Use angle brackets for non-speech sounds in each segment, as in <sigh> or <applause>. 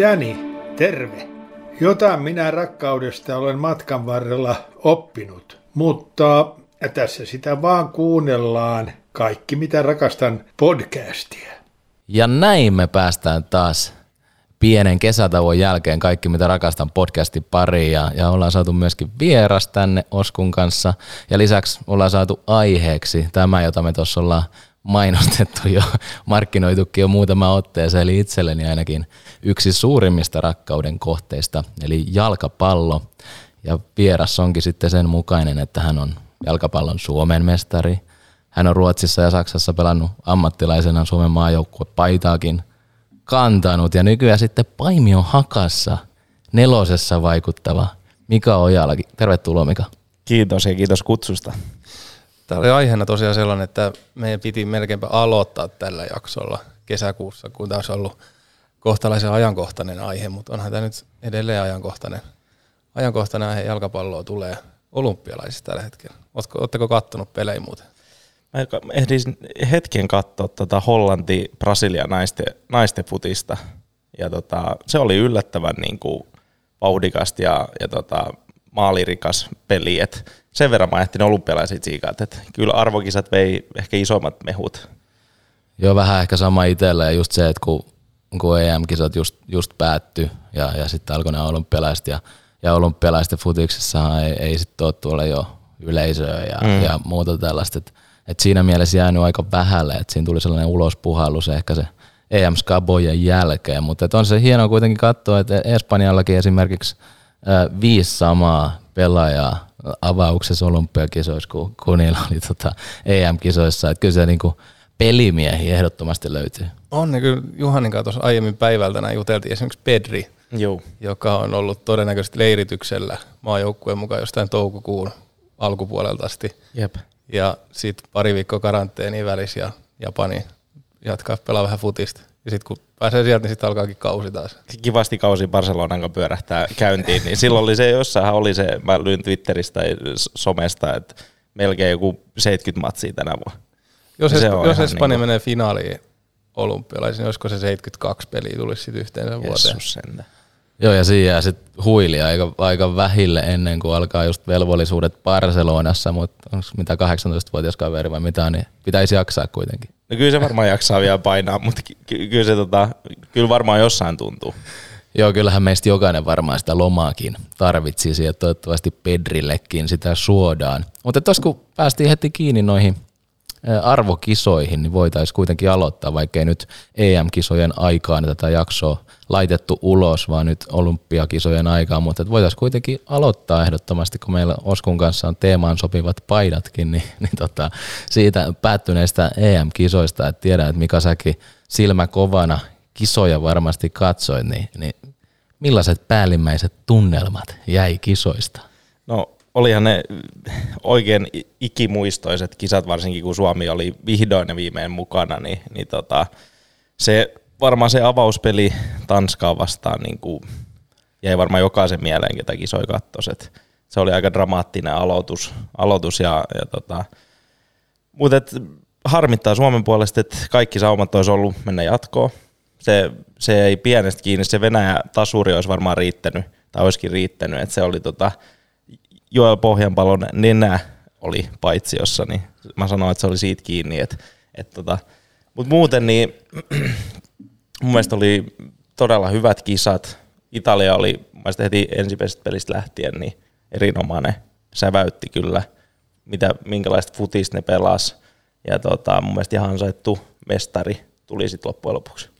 Danny, terve. Jotain minä rakkaudesta olen matkan varrella oppinut, mutta tässä sitä vaan kuunnellaan. Kaikki mitä rakastan podcastia. Ja näin me päästään taas pienen kesätauon jälkeen kaikki, mitä rakastan podcastin pariin ja, ja ollaan saatu myöskin vieras tänne Oskun kanssa ja lisäksi ollaan saatu aiheeksi tämä, jota me tuossa ollaan mainostettu jo, markkinoitukin jo muutama otteeseen, eli itselleni ainakin yksi suurimmista rakkauden kohteista, eli jalkapallo. Ja vieras onkin sitten sen mukainen, että hän on jalkapallon Suomen mestari. Hän on Ruotsissa ja Saksassa pelannut ammattilaisena Suomen maajoukkue paitaakin kantanut ja nykyään sitten Paimion hakassa nelosessa vaikuttava Mika Ojala. Tervetuloa Mika. Kiitos ja kiitos kutsusta. Tämä oli aiheena tosiaan sellainen, että meidän piti melkeinpä aloittaa tällä jaksolla kesäkuussa, kun tämä olisi ollut kohtalaisen ajankohtainen aihe, mutta onhan tämä nyt edelleen ajankohtainen. Ajankohtainen aihe jalkapalloa tulee olympialaisista tällä hetkellä. Oletteko kattonut pelejä muuten? Mä ehdin hetken katsoa tota Hollanti-Brasilia naisten, naisten futista. Ja tota, se oli yllättävän niin kuin vauhdikasta ja, ja tota, maalirikas peli. Et sen verran mä ehtin olympialaiset siikaat, että kyllä arvokisat vei ehkä isommat mehut. Joo, vähän ehkä sama itsellä ja just se, että kun, kun EM-kisat just, just päättyi ja, ja sitten alkoi nämä olympialaiset ja, ja olympialaisten futiksessa ei, ei sitten ole tuolla jo yleisöä ja, mm. ja muuta tällaista, että et siinä mielessä jäänyt aika vähälle, että siinä tuli sellainen ulospuhallus ehkä se EM Skabojen jälkeen, mutta on se hienoa kuitenkin katsoa, että Espanjallakin esimerkiksi viisi samaa pelaajaa avauksessa olympiakisoissa, kun, kun niillä oli tota EM-kisoissa. Että kyllä se niinku pelimiehi ehdottomasti löytyy. On, niin kyllä Juhanin kanssa tuossa aiemmin päivältä näin juteltiin esimerkiksi Pedri, Joo. joka on ollut todennäköisesti leirityksellä maajoukkueen mukaan jostain toukokuun alkupuolelta asti. Jep. Ja sitten pari viikkoa karanteeni välissä ja Japani jatkaa pelaa vähän futista. Ja sitten kun pääsee sieltä, niin sitten alkaakin kausi taas. Kivasti kausi Barcelonan kanssa pyörähtää käyntiin, niin silloin oli se, jossain oli se, mä luin Twitteristä tai somesta, että melkein joku 70 matsia tänä vuonna. Jos, es, jos Espanja niin menee finaaliin olympialaisiin, niin olisiko se 72 peliä tulisi sitten yhteensä vuoteen? Sentään. Joo, ja siinä jää sitten huili aika, aika vähille ennen kuin alkaa just velvollisuudet Barcelonassa, mutta onko mitä 18-vuotias kaveri vai mitä, niin pitäisi jaksaa kuitenkin. No kyllä se varmaan jaksaa vielä painaa, mutta ky- kyllä se tota, kyllä varmaan jossain tuntuu. Joo, kyllähän meistä jokainen varmaan sitä lomaakin tarvitsisi ja toivottavasti Pedrillekin sitä suodaan. Mutta tuossa kun päästiin heti kiinni noihin arvokisoihin, niin voitaisiin kuitenkin aloittaa, vaikkei nyt EM-kisojen aikaan tätä jaksoa laitettu ulos, vaan nyt olympiakisojen aikaan, mutta voitaisiin kuitenkin aloittaa ehdottomasti, kun meillä Oskun kanssa on teemaan sopivat paidatkin, niin, niin tota, siitä päättyneistä EM-kisoista, että tiedän, että Mika säkin silmä kovana kisoja varmasti katsoit, niin, niin millaiset päällimmäiset tunnelmat jäi kisoista? No olihan ne oikein ikimuistoiset kisat, varsinkin kun Suomi oli vihdoin ja viimein mukana, niin, niin tota, se varmaan se avauspeli Tanskaa vastaan niin kuin jäi varmaan jokaisen mieleen, ketä kisoi kattos. se oli aika dramaattinen aloitus, aloitus ja, ja tota, mutta harmittaa Suomen puolesta, että kaikki saumat olisi ollut mennä jatkoon. Se, se ei pienestä kiinni, se Venäjä tasuri olisi varmaan riittänyt, tai olisikin riittänyt, että se oli tota, Joel Pohjanpalon nenä oli paitsi jossa, niin mä sanoin, että se oli siitä kiinni, että, että tota, mutta muuten niin <clears throat> mun mielestä oli todella hyvät kisat. Italia oli, mä heti ensimmäisestä pelistä lähtien, niin erinomainen. Säväytti kyllä, mitä, minkälaista futista ne pelas. Ja tota, mun mielestä ihan ansaittu mestari tuli sitten loppujen lopuksi.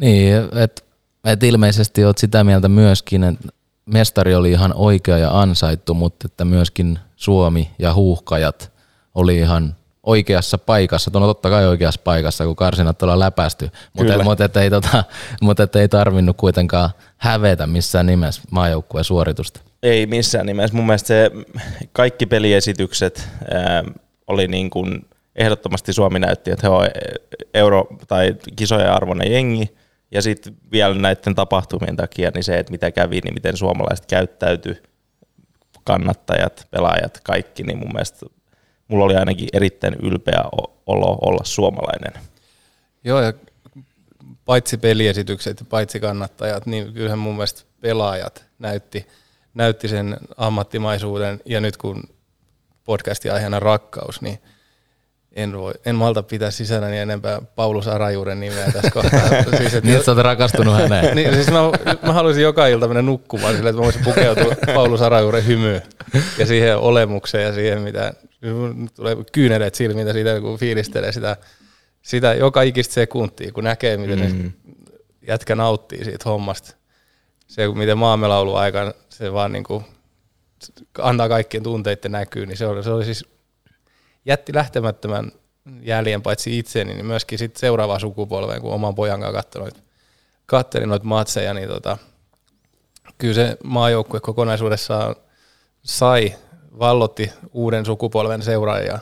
Niin, että et ilmeisesti olet sitä mieltä myöskin, että mestari oli ihan oikea ja ansaittu, mutta että myöskin Suomi ja huuhkajat oli ihan oikeassa paikassa, no totta kai oikeassa paikassa, kun karsinat ollaan läpästy, mutta, mutta, että ei, tota, <laughs> mutta että ei tarvinnut kuitenkaan hävetä missään nimessä maajoukkueen suoritusta. Ei missään nimessä. Mun mielestä se kaikki peliesitykset ää, oli niin kuin ehdottomasti Suomi näytti, että he on euro- tai kisojen arvoinen jengi, ja sitten vielä näiden tapahtumien takia niin se, että mitä kävi, niin miten suomalaiset käyttäytyi, kannattajat, pelaajat, kaikki, niin mun mielestä mulla oli ainakin erittäin ylpeä olo olla suomalainen. Joo, ja paitsi peliesitykset ja paitsi kannattajat, niin kyllähän mun mielestä pelaajat näytti, näytti sen ammattimaisuuden. Ja nyt kun podcastin aiheena rakkaus, niin en, voi, en malta pitää sisälläni enempää Paulus Arajuuren nimeä tässä kohtaa. <laughs> siis, että, niin, että sä oot rakastunut häneen. <laughs> niin, siis mä, mä, haluaisin joka ilta mennä nukkumaan sillä, että mä voisin pukeutua Paulus Arajuuren hymyyn ja siihen olemukseen ja siihen, mitä tulee kyyneleet silmiin siitä, kun fiilistelee sitä, sitä joka ikistä sekuntia, kun näkee, miten mm. jätkä nauttii siitä hommasta. Se, miten maamelaulu aikana se vaan niin kuin antaa kaikkien tunteiden näkyy, niin se oli, se oli siis jätti lähtemättömän jäljen paitsi itseeni, niin myöskin sit seuraavaan sukupolveen, kun oman pojan kanssa katselin, katselin noita matseja, niin tota, kyllä se maajoukkue kokonaisuudessaan sai, vallotti uuden sukupolven seuraajia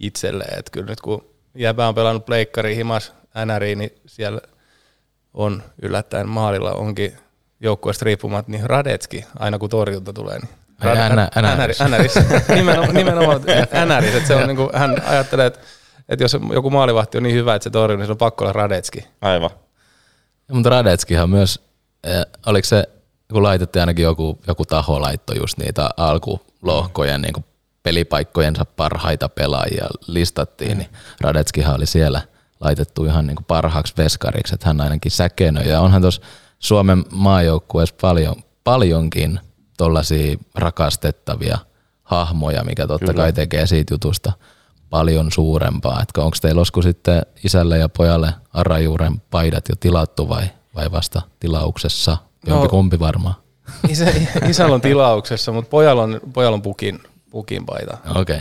itselleen. Et kyllä nyt kun jäbä on pelannut pleikkari himas NRI, niin siellä on yllättäen maalilla onkin joukkueesta riippumatta, niin Radetski, aina kun torjunta tulee, niin Nimenomaan. Että se on, niin kuin, hän ajattelee, että, että jos joku maalivahti on niin hyvä, että se torjuu, niin se on pakko olla Radetski. Aivan. Ja, mutta Radetskihan myös, eh, oliko se, kun laitettiin ainakin joku, joku taho laitto just niitä alkulohkojen niin kuin pelipaikkojensa parhaita pelaajia listattiin, niin Radetskihan oli siellä laitettu ihan niin kuin parhaaksi veskariksi, että hän ainakin säkenöi. Ja onhan tuossa Suomen maajoukkueessa paljon, paljonkin – tuollaisia rakastettavia hahmoja, mikä totta Kyllä. kai tekee siitä jutusta paljon suurempaa. Että onko teillä osku sitten isälle ja pojalle Arajuuren paidat jo tilattu vai, vai vasta tilauksessa? Jompi no, kumpi varmaan. Isä, isällä on tilauksessa, mutta pojalla on, pojalla on pukin, pukin paita. Okei. Okay.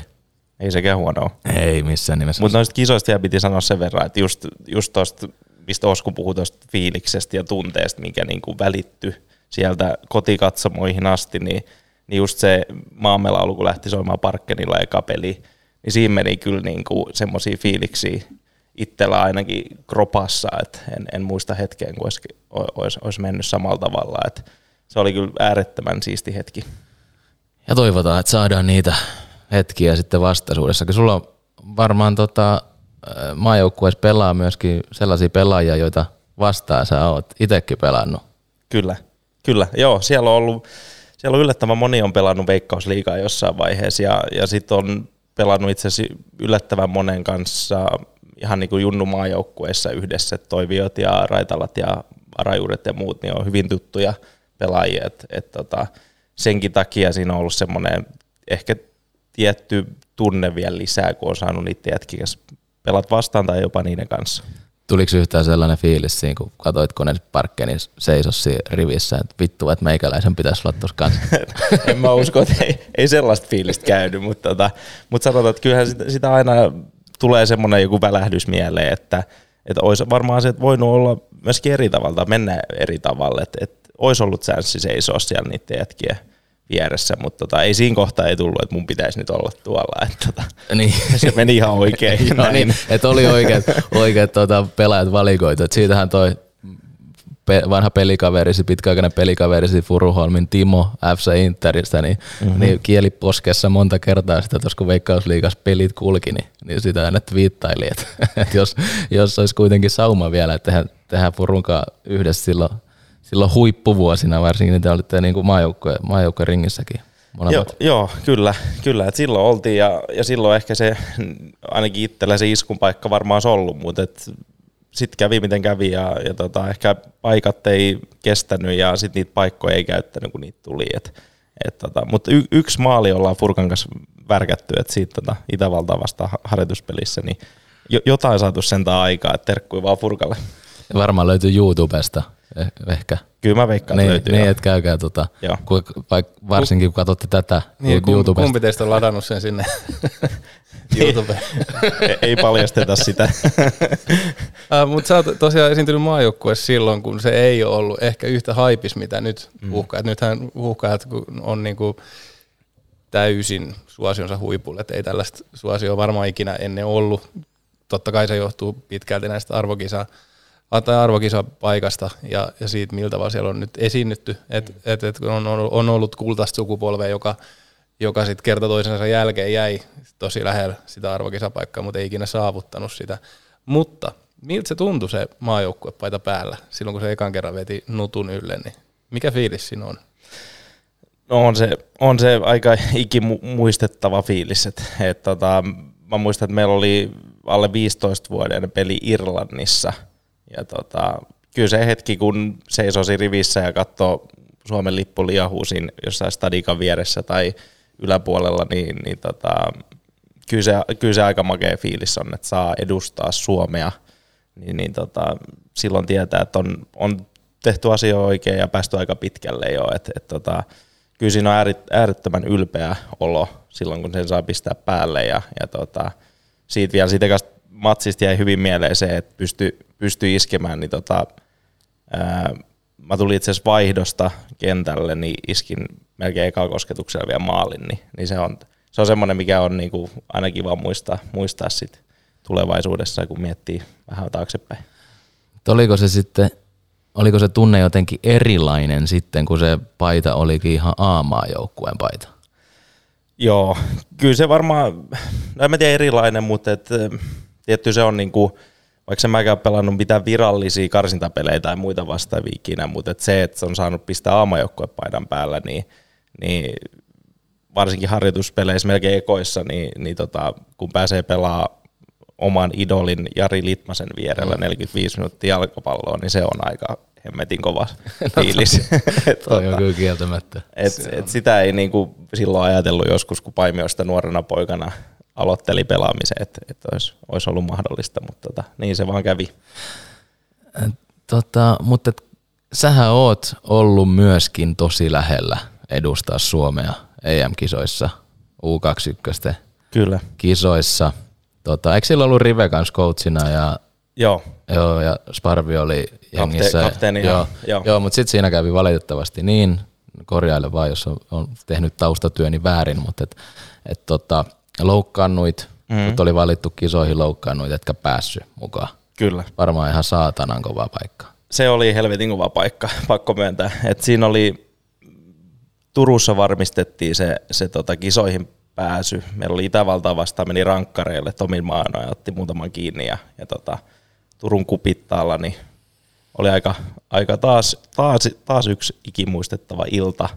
Ei sekään huonoa. Ei missään nimessä. Mutta noista kisoista piti sanoa sen verran, että just, just tuosta, mistä Osku puhui tuosta fiiliksestä ja tunteesta, mikä niinku välittyi sieltä kotikatsomoihin asti, niin, niin just se maamelaulu, kun lähti soimaan Parkkenilla eka peli, niin siinä meni kyllä niin kuin semmoisia fiiliksiä itsellä ainakin kropassa, että en, en muista hetkeen, kun olisi, olisi, olisi mennyt samalla tavalla, että se oli kyllä äärettömän siisti hetki. Ja toivotaan, että saadaan niitä hetkiä sitten vastaisuudessa, kun sulla on varmaan tota, maajoukkueessa pelaa myöskin sellaisia pelaajia, joita vastaan sä oot itsekin pelannut. Kyllä. Kyllä, joo. Siellä on ollut, siellä on yllättävän moni on pelannut Veikkausliigaa jossain vaiheessa ja, ja sitten on pelannut itse asiassa yllättävän monen kanssa ihan niin kuin Junnu maajoukkueessa yhdessä, Toiviot ja Raitalat ja Arajuudet ja muut, niin on hyvin tuttuja pelaajia, että et tota, senkin takia siinä on ollut semmoinen ehkä tietty tunne vielä lisää, kun on saanut niitä jätkiä pelat vastaan tai jopa niiden kanssa. Tuliko yhtään sellainen fiilis siinä, kun katsoit koneen parkkeen, niin seisosi rivissä, että vittu, että meikäläisen pitäisi olla tuossa kanssa? <laughs> en mä usko, että ei, ei sellaista fiilistä käynyt, mutta, tota, mutta sanotaan, että kyllähän sitä, sitä aina tulee semmoinen joku välähdys mieleen, että, että olisi varmaan se voinut olla myöskin eri tavalla, mennä eri tavalla, että, että olisi ollut chanssi seisoa siellä niiden jätkien vieressä, mutta tota, ei siinä kohtaa ei tullut, että mun pitäisi nyt olla tuolla. Että tota, niin. <laughs> Se meni ihan oikein. <laughs> no niin, että oli oikeat, oikeat tota, pelaajat valikoitu. Et siitähän toi pe, vanha pelikaverisi, pitkäaikainen pelikaverisi Furuholmin Timo FC Interistä, niin, mm-hmm. niin kieli poskessa monta kertaa sitä, että kun Veikkausliigas pelit kulki, niin, niin sitä aina viittaili, että, <laughs> että jos, jos olisi kuitenkin sauma vielä, että tehdään, tehdään Furunkaan yhdessä silloin – silloin huippuvuosina varsinkin, niin te olitte niin kuin maajoukkue, maajoukkojen ringissäkin. Joo, joo, kyllä, kyllä. Et silloin oltiin ja, ja silloin ehkä se, ainakin itsellä se iskun paikka varmaan olisi ollut, mutta sitten kävi miten kävi ja, ja tota, ehkä paikat ei kestänyt ja sitten niitä paikkoja ei käyttänyt, kun niitä tuli. Et, et tota, mutta y, yksi maali ollaan Furkan kanssa värkätty, että siitä tota, Itävaltaa vastaan harjoituspelissä, niin jotain saatu sentään aikaa, että terkkui vaan Furkalle. Varmaan löytyy YouTubesta Eh, ehkä. Kyllä mä veikkaan, niin, löytyy. Niin, että käykää tota, kun, varsinkin kun katsotte tätä niin, YouTubesta. Kumpi teistä on ladannut sen sinne <laughs> YouTubeen? <laughs> ei, ei paljasteta sitä. <laughs> uh, Mutta sä oot tosiaan esiintynyt maajoukkueessa silloin, kun se ei ole ollut ehkä yhtä haipis, mitä nyt mm. uhkaat. Nythän uhkaat on niinku täysin suosionsa huipulle, että ei tällaista suosioa varmaan ikinä ennen ollut. Totta kai se johtuu pitkälti näistä arvokisaa tai arvokisapaikasta ja, ja siitä, miltä vaan siellä on nyt esiinnytty. Et, et, et on, on ollut kultaista sukupolvea, joka, joka sitten kerta toisensa jälkeen jäi tosi lähellä sitä arvokisapaikkaa, mutta ei ikinä saavuttanut sitä. Mutta miltä se tuntui se maajoukkuepaita päällä silloin, kun se ekan kerran veti nutun ylle, niin mikä fiilis siinä on? No on se, on se aika ikimuistettava fiilis. Et, et tota, mä muistan, että meillä oli alle 15 vuoden peli Irlannissa. Ja tota, kyllä se hetki, kun seisosi rivissä ja katsoo Suomen lippu liahuu siinä jossain stadikan vieressä tai yläpuolella, niin, niin tota, kyllä, se, kyllä se aika makea fiilis on, että saa edustaa Suomea. Niin, niin tota, silloin tietää, että on, on tehty asia oikein ja päästy aika pitkälle jo. Et, et tota, kyllä siinä on äärettömän ylpeä olo silloin, kun sen saa pistää päälle. Ja, ja tota, siitä vielä siitä matsista jäi hyvin mieleen se, että pystyi pysty iskemään, niin tota, ää, mä tulin itse asiassa vaihdosta kentälle, niin iskin melkein eka kosketuksella vielä maalin, niin, niin se on, se on semmoinen, mikä on niin kuin aina kiva muistaa, muistaa sit tulevaisuudessa, kun miettii vähän taaksepäin. Oliko se sitten oliko se tunne jotenkin erilainen sitten, kun se paita olikin ihan A-maajoukkueen paita? Joo, kyllä se varmaan, no en mä tiedä erilainen, mutta et, tietty se on niinku, vaikka en mäkään pelannut mitään virallisia karsintapelejä tai muita vastaavia ikinä, mutta et se, että se on saanut pistää paidan päällä, niin, niin varsinkin harjoituspeleissä melkein ekoissa, niin, niin tota, kun pääsee pelaamaan oman idolin Jari Litmasen vierellä 45 mm. minuuttia jalkapalloa, niin se on aika hemmetin kova <laughs> fiilis. Toi <laughs> on kyllä kieltämättä. Et, et sitä ei niinku silloin ajatellut joskus, kun Paimioista nuorena poikana aloitteli pelaamisen, että et olisi, olisi ollut mahdollista, mutta tota, niin se vaan kävi. Tota, mutta sähän oot ollut myöskin tosi lähellä edustaa Suomea EM-kisoissa, U21 Kyllä. kisoissa – Tota, eikö sillä ollut Rive kanssa coachina ja, joo. Joo, ja Sparvi oli jengissä. Kapte, kapteeni, joo, joo. joo mutta sitten siinä kävi valitettavasti niin, korjaile vaan, jos on, on tehnyt taustatyöni väärin, mutta et, et tota, loukkaannuit, mm-hmm. kun oli valittu kisoihin loukkaannuit, etkä päässyt mukaan. Kyllä. Varmaan ihan saatanan kova paikka. Se oli helvetin kova paikka, <laughs> pakko myöntää. Et siinä oli, Turussa varmistettiin se, se tota kisoihin pääsy. Meillä oli Itävaltaa vastaan, meni rankkareille, Tomi Maano ja otti muutaman kiinni ja, ja tota, Turun kupittaalla, niin oli aika, aika taas, taas, taas yksi ikimuistettava ilta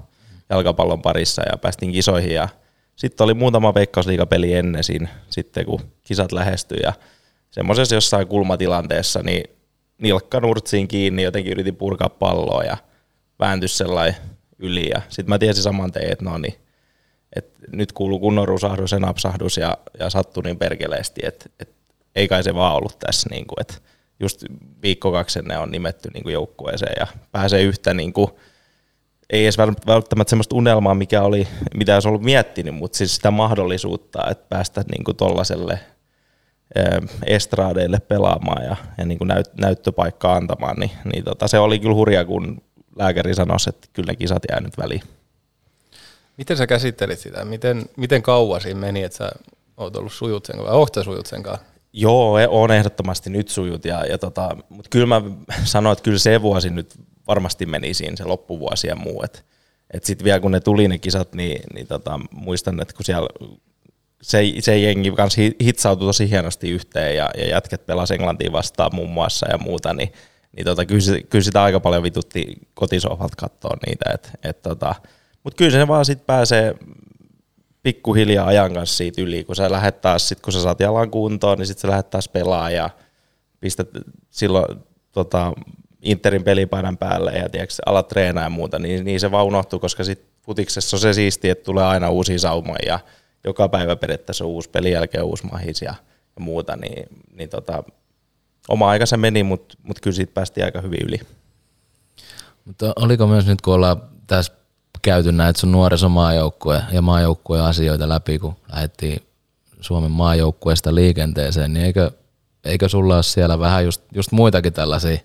jalkapallon parissa ja päästiin kisoihin ja sitten oli muutama veikkausliigapeli ennen siinä, sitten kun kisat lähestyi ja semmoisessa jossain kulmatilanteessa niin nilkka nurtsiin kiinni, jotenkin yritin purkaa palloa ja vääntys sellainen yli ja sitten mä tiesin saman tein, että no niin, että nyt kuuluu kunnon rusahdus ja napsahdus ja, ja sattui niin perkeleesti, että et, ei kai se vaan ollut tässä, niin kuin, että just viikko kaksi on nimetty niin kuin joukkueeseen ja pääsee yhtä niin kuin, ei edes välttämättä sellaista unelmaa, mikä oli, mitä olisi ollut miettinyt, mutta siis sitä mahdollisuutta, että päästä niin kuin tollaselle estraadeille pelaamaan ja, ja niin kuin näyt, näyttöpaikkaa antamaan, niin, niin tota, se oli kyllä hurja, kun lääkäri sanoi, että kyllä ne kisat jää nyt väliin. Miten sä käsittelit sitä? Miten, miten kauan siinä meni, että sä oot ollut sujut sen kanssa, vai sujut sen kanssa? Joo, e, on ehdottomasti nyt sujut, ja, ja tota, mutta kyllä mä sanoin, että kyllä se vuosi nyt varmasti meni siinä se loppuvuosi ja muu, että et sitten vielä kun ne tuli ne kisat, niin, niin tota, muistan, että kun siellä se, se jengi kanssa hitsautui tosi hienosti yhteen ja, ja jätket pelasi Englantiin vastaan muun muassa ja muuta, niin, niin tota, kyllä, kyllä, sitä aika paljon vitutti kotisohvalta katsoa niitä, että et tota, mutta kyllä se vaan sitten pääsee pikkuhiljaa ajan kanssa siitä yli, kun sä lähdet taas, sit kun sä saat jalan kuntoon, niin sitten sä lähdet taas pelaa ja pistät silloin tota, Interin pelipaidan päälle ja tiedätkö, alat treenaa ja muuta, niin, niin se vaan unohtuu, koska sitten futiksessa on se siisti, että tulee aina uusia saumoja ja joka päivä periaatteessa on uusi pelin jälkeen uusi mahis ja, ja muuta, niin, niin tota, oma aika se meni, mutta mut kyllä siitä päästiin aika hyvin yli. Mutta oliko myös nyt, kun ollaan tässä käyty näitä sun nuorisomaajoukkue ja maajoukkueen asioita läpi, kun lähdettiin Suomen maajoukkueesta liikenteeseen, niin eikö, eikö sulla ole siellä vähän just, just muitakin tällaisia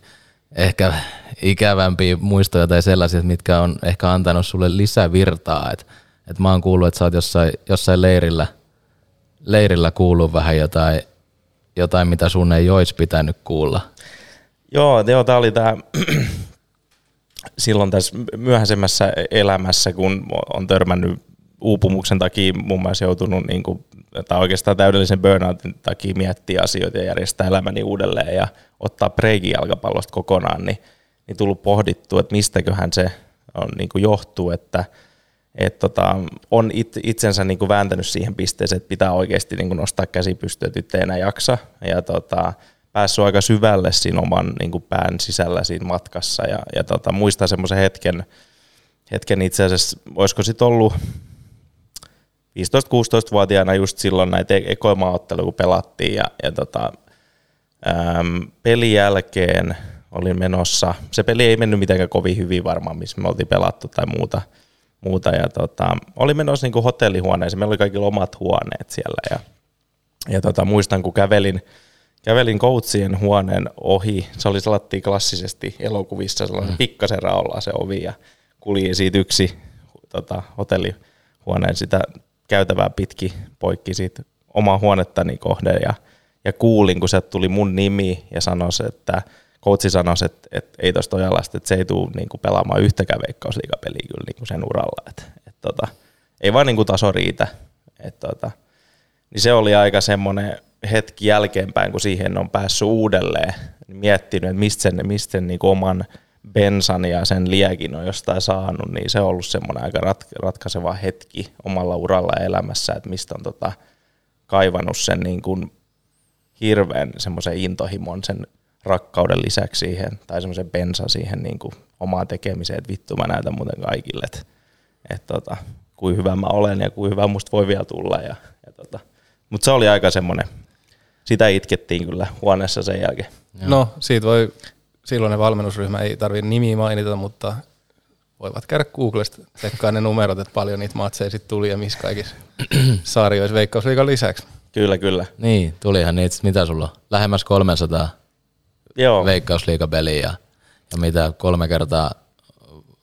ehkä ikävämpiä muistoja tai sellaisia, mitkä on ehkä antanut sulle lisävirtaa, että et mä oon kuullut, että sä oot jossain, jossain leirillä, leirillä kuullut vähän jotain, jotain, mitä sun ei olisi pitänyt kuulla. Joo, joo tämä oli tämä <clears throat> silloin tässä myöhäisemmässä elämässä, kun on törmännyt uupumuksen takia muun muassa joutunut niin kuin tai oikeastaan täydellisen burnoutin takia miettiä asioita ja järjestää elämäni uudelleen ja ottaa breikin jalkapallosta kokonaan, niin, niin tullut pohdittua, että mistäköhän se on, niin kuin johtuu, että et tota, on it, itsensä niin kuin vääntänyt siihen pisteeseen, että pitää oikeasti niin kuin nostaa käsi pystyä, että ei enää jaksa. Ja tota, päässyt aika syvälle siinä oman niin kuin pään sisällä siinä matkassa. Ja, ja tota, muistan semmoisen hetken, hetken itse asiassa, olisiko sitten ollut 15-16-vuotiaana just silloin näitä e- ekoimaaotteluja, kun pelattiin. Ja, ja tota, äm, pelin jälkeen olin menossa, se peli ei mennyt mitenkään kovin hyvin varmaan, missä me oltiin pelattu tai muuta – muuta. Ja tota, oli menossa niin hotellihuoneeseen, meillä oli kaikki omat huoneet siellä. Ja, ja tota, muistan, kun kävelin, kävelin coachien huoneen ohi, se oli salattiin klassisesti elokuvissa sellainen mm. pikkasen raolla se ovi ja kuljin siitä yksi tota, hotellihuoneen sitä käytävää pitki poikki siitä omaa huonettani kohden ja, ja kuulin, kun se tuli mun nimi ja sanoi, että coachi sanoi, että, että ei tuosta Ojalasta, että se ei tule niin kuin pelaamaan yhtäkään veikkausliigapeliä kyllä niin kuin sen uralla. Että, että, tota, ei vaan niin kuin taso riitä. Että, tota, niin se oli aika semmoinen hetki jälkeenpäin, kun siihen on päässyt uudelleen, niin miettinyt, että mistä sen, mistä sen niin kuin oman bensan ja sen liekin on jostain saanut, niin se on ollut semmoinen aika rat- ratkaiseva hetki omalla uralla ja elämässä, että mistä on tota, kaivannut sen niin kuin hirveän semmoisen intohimon sen rakkauden lisäksi siihen, tai semmoisen bensa siihen niin kuin omaan tekemiseen, että vittu mä näytän muuten kaikille, että, että tota, kuin hyvä mä olen ja kuin hyvä musta voi vielä tulla. Ja, ja tota. Mutta se oli aika semmoinen, sitä itkettiin kyllä huoneessa sen jälkeen. No, siitä voi, silloinen valmennusryhmä ei tarvitse nimiä mainita, mutta voivat käydä Googlesta, tsekkaa ne numerot, että paljon niitä matseja sitten tuli ja missä kaikissa <clears throat> sarjoissa veikkausliikan lisäksi. Kyllä, kyllä. Niin, tulihan niitä, mitä sulla on? Lähemmäs 300 Joo. veikkausliikapeliä ja, ja mitä kolme kertaa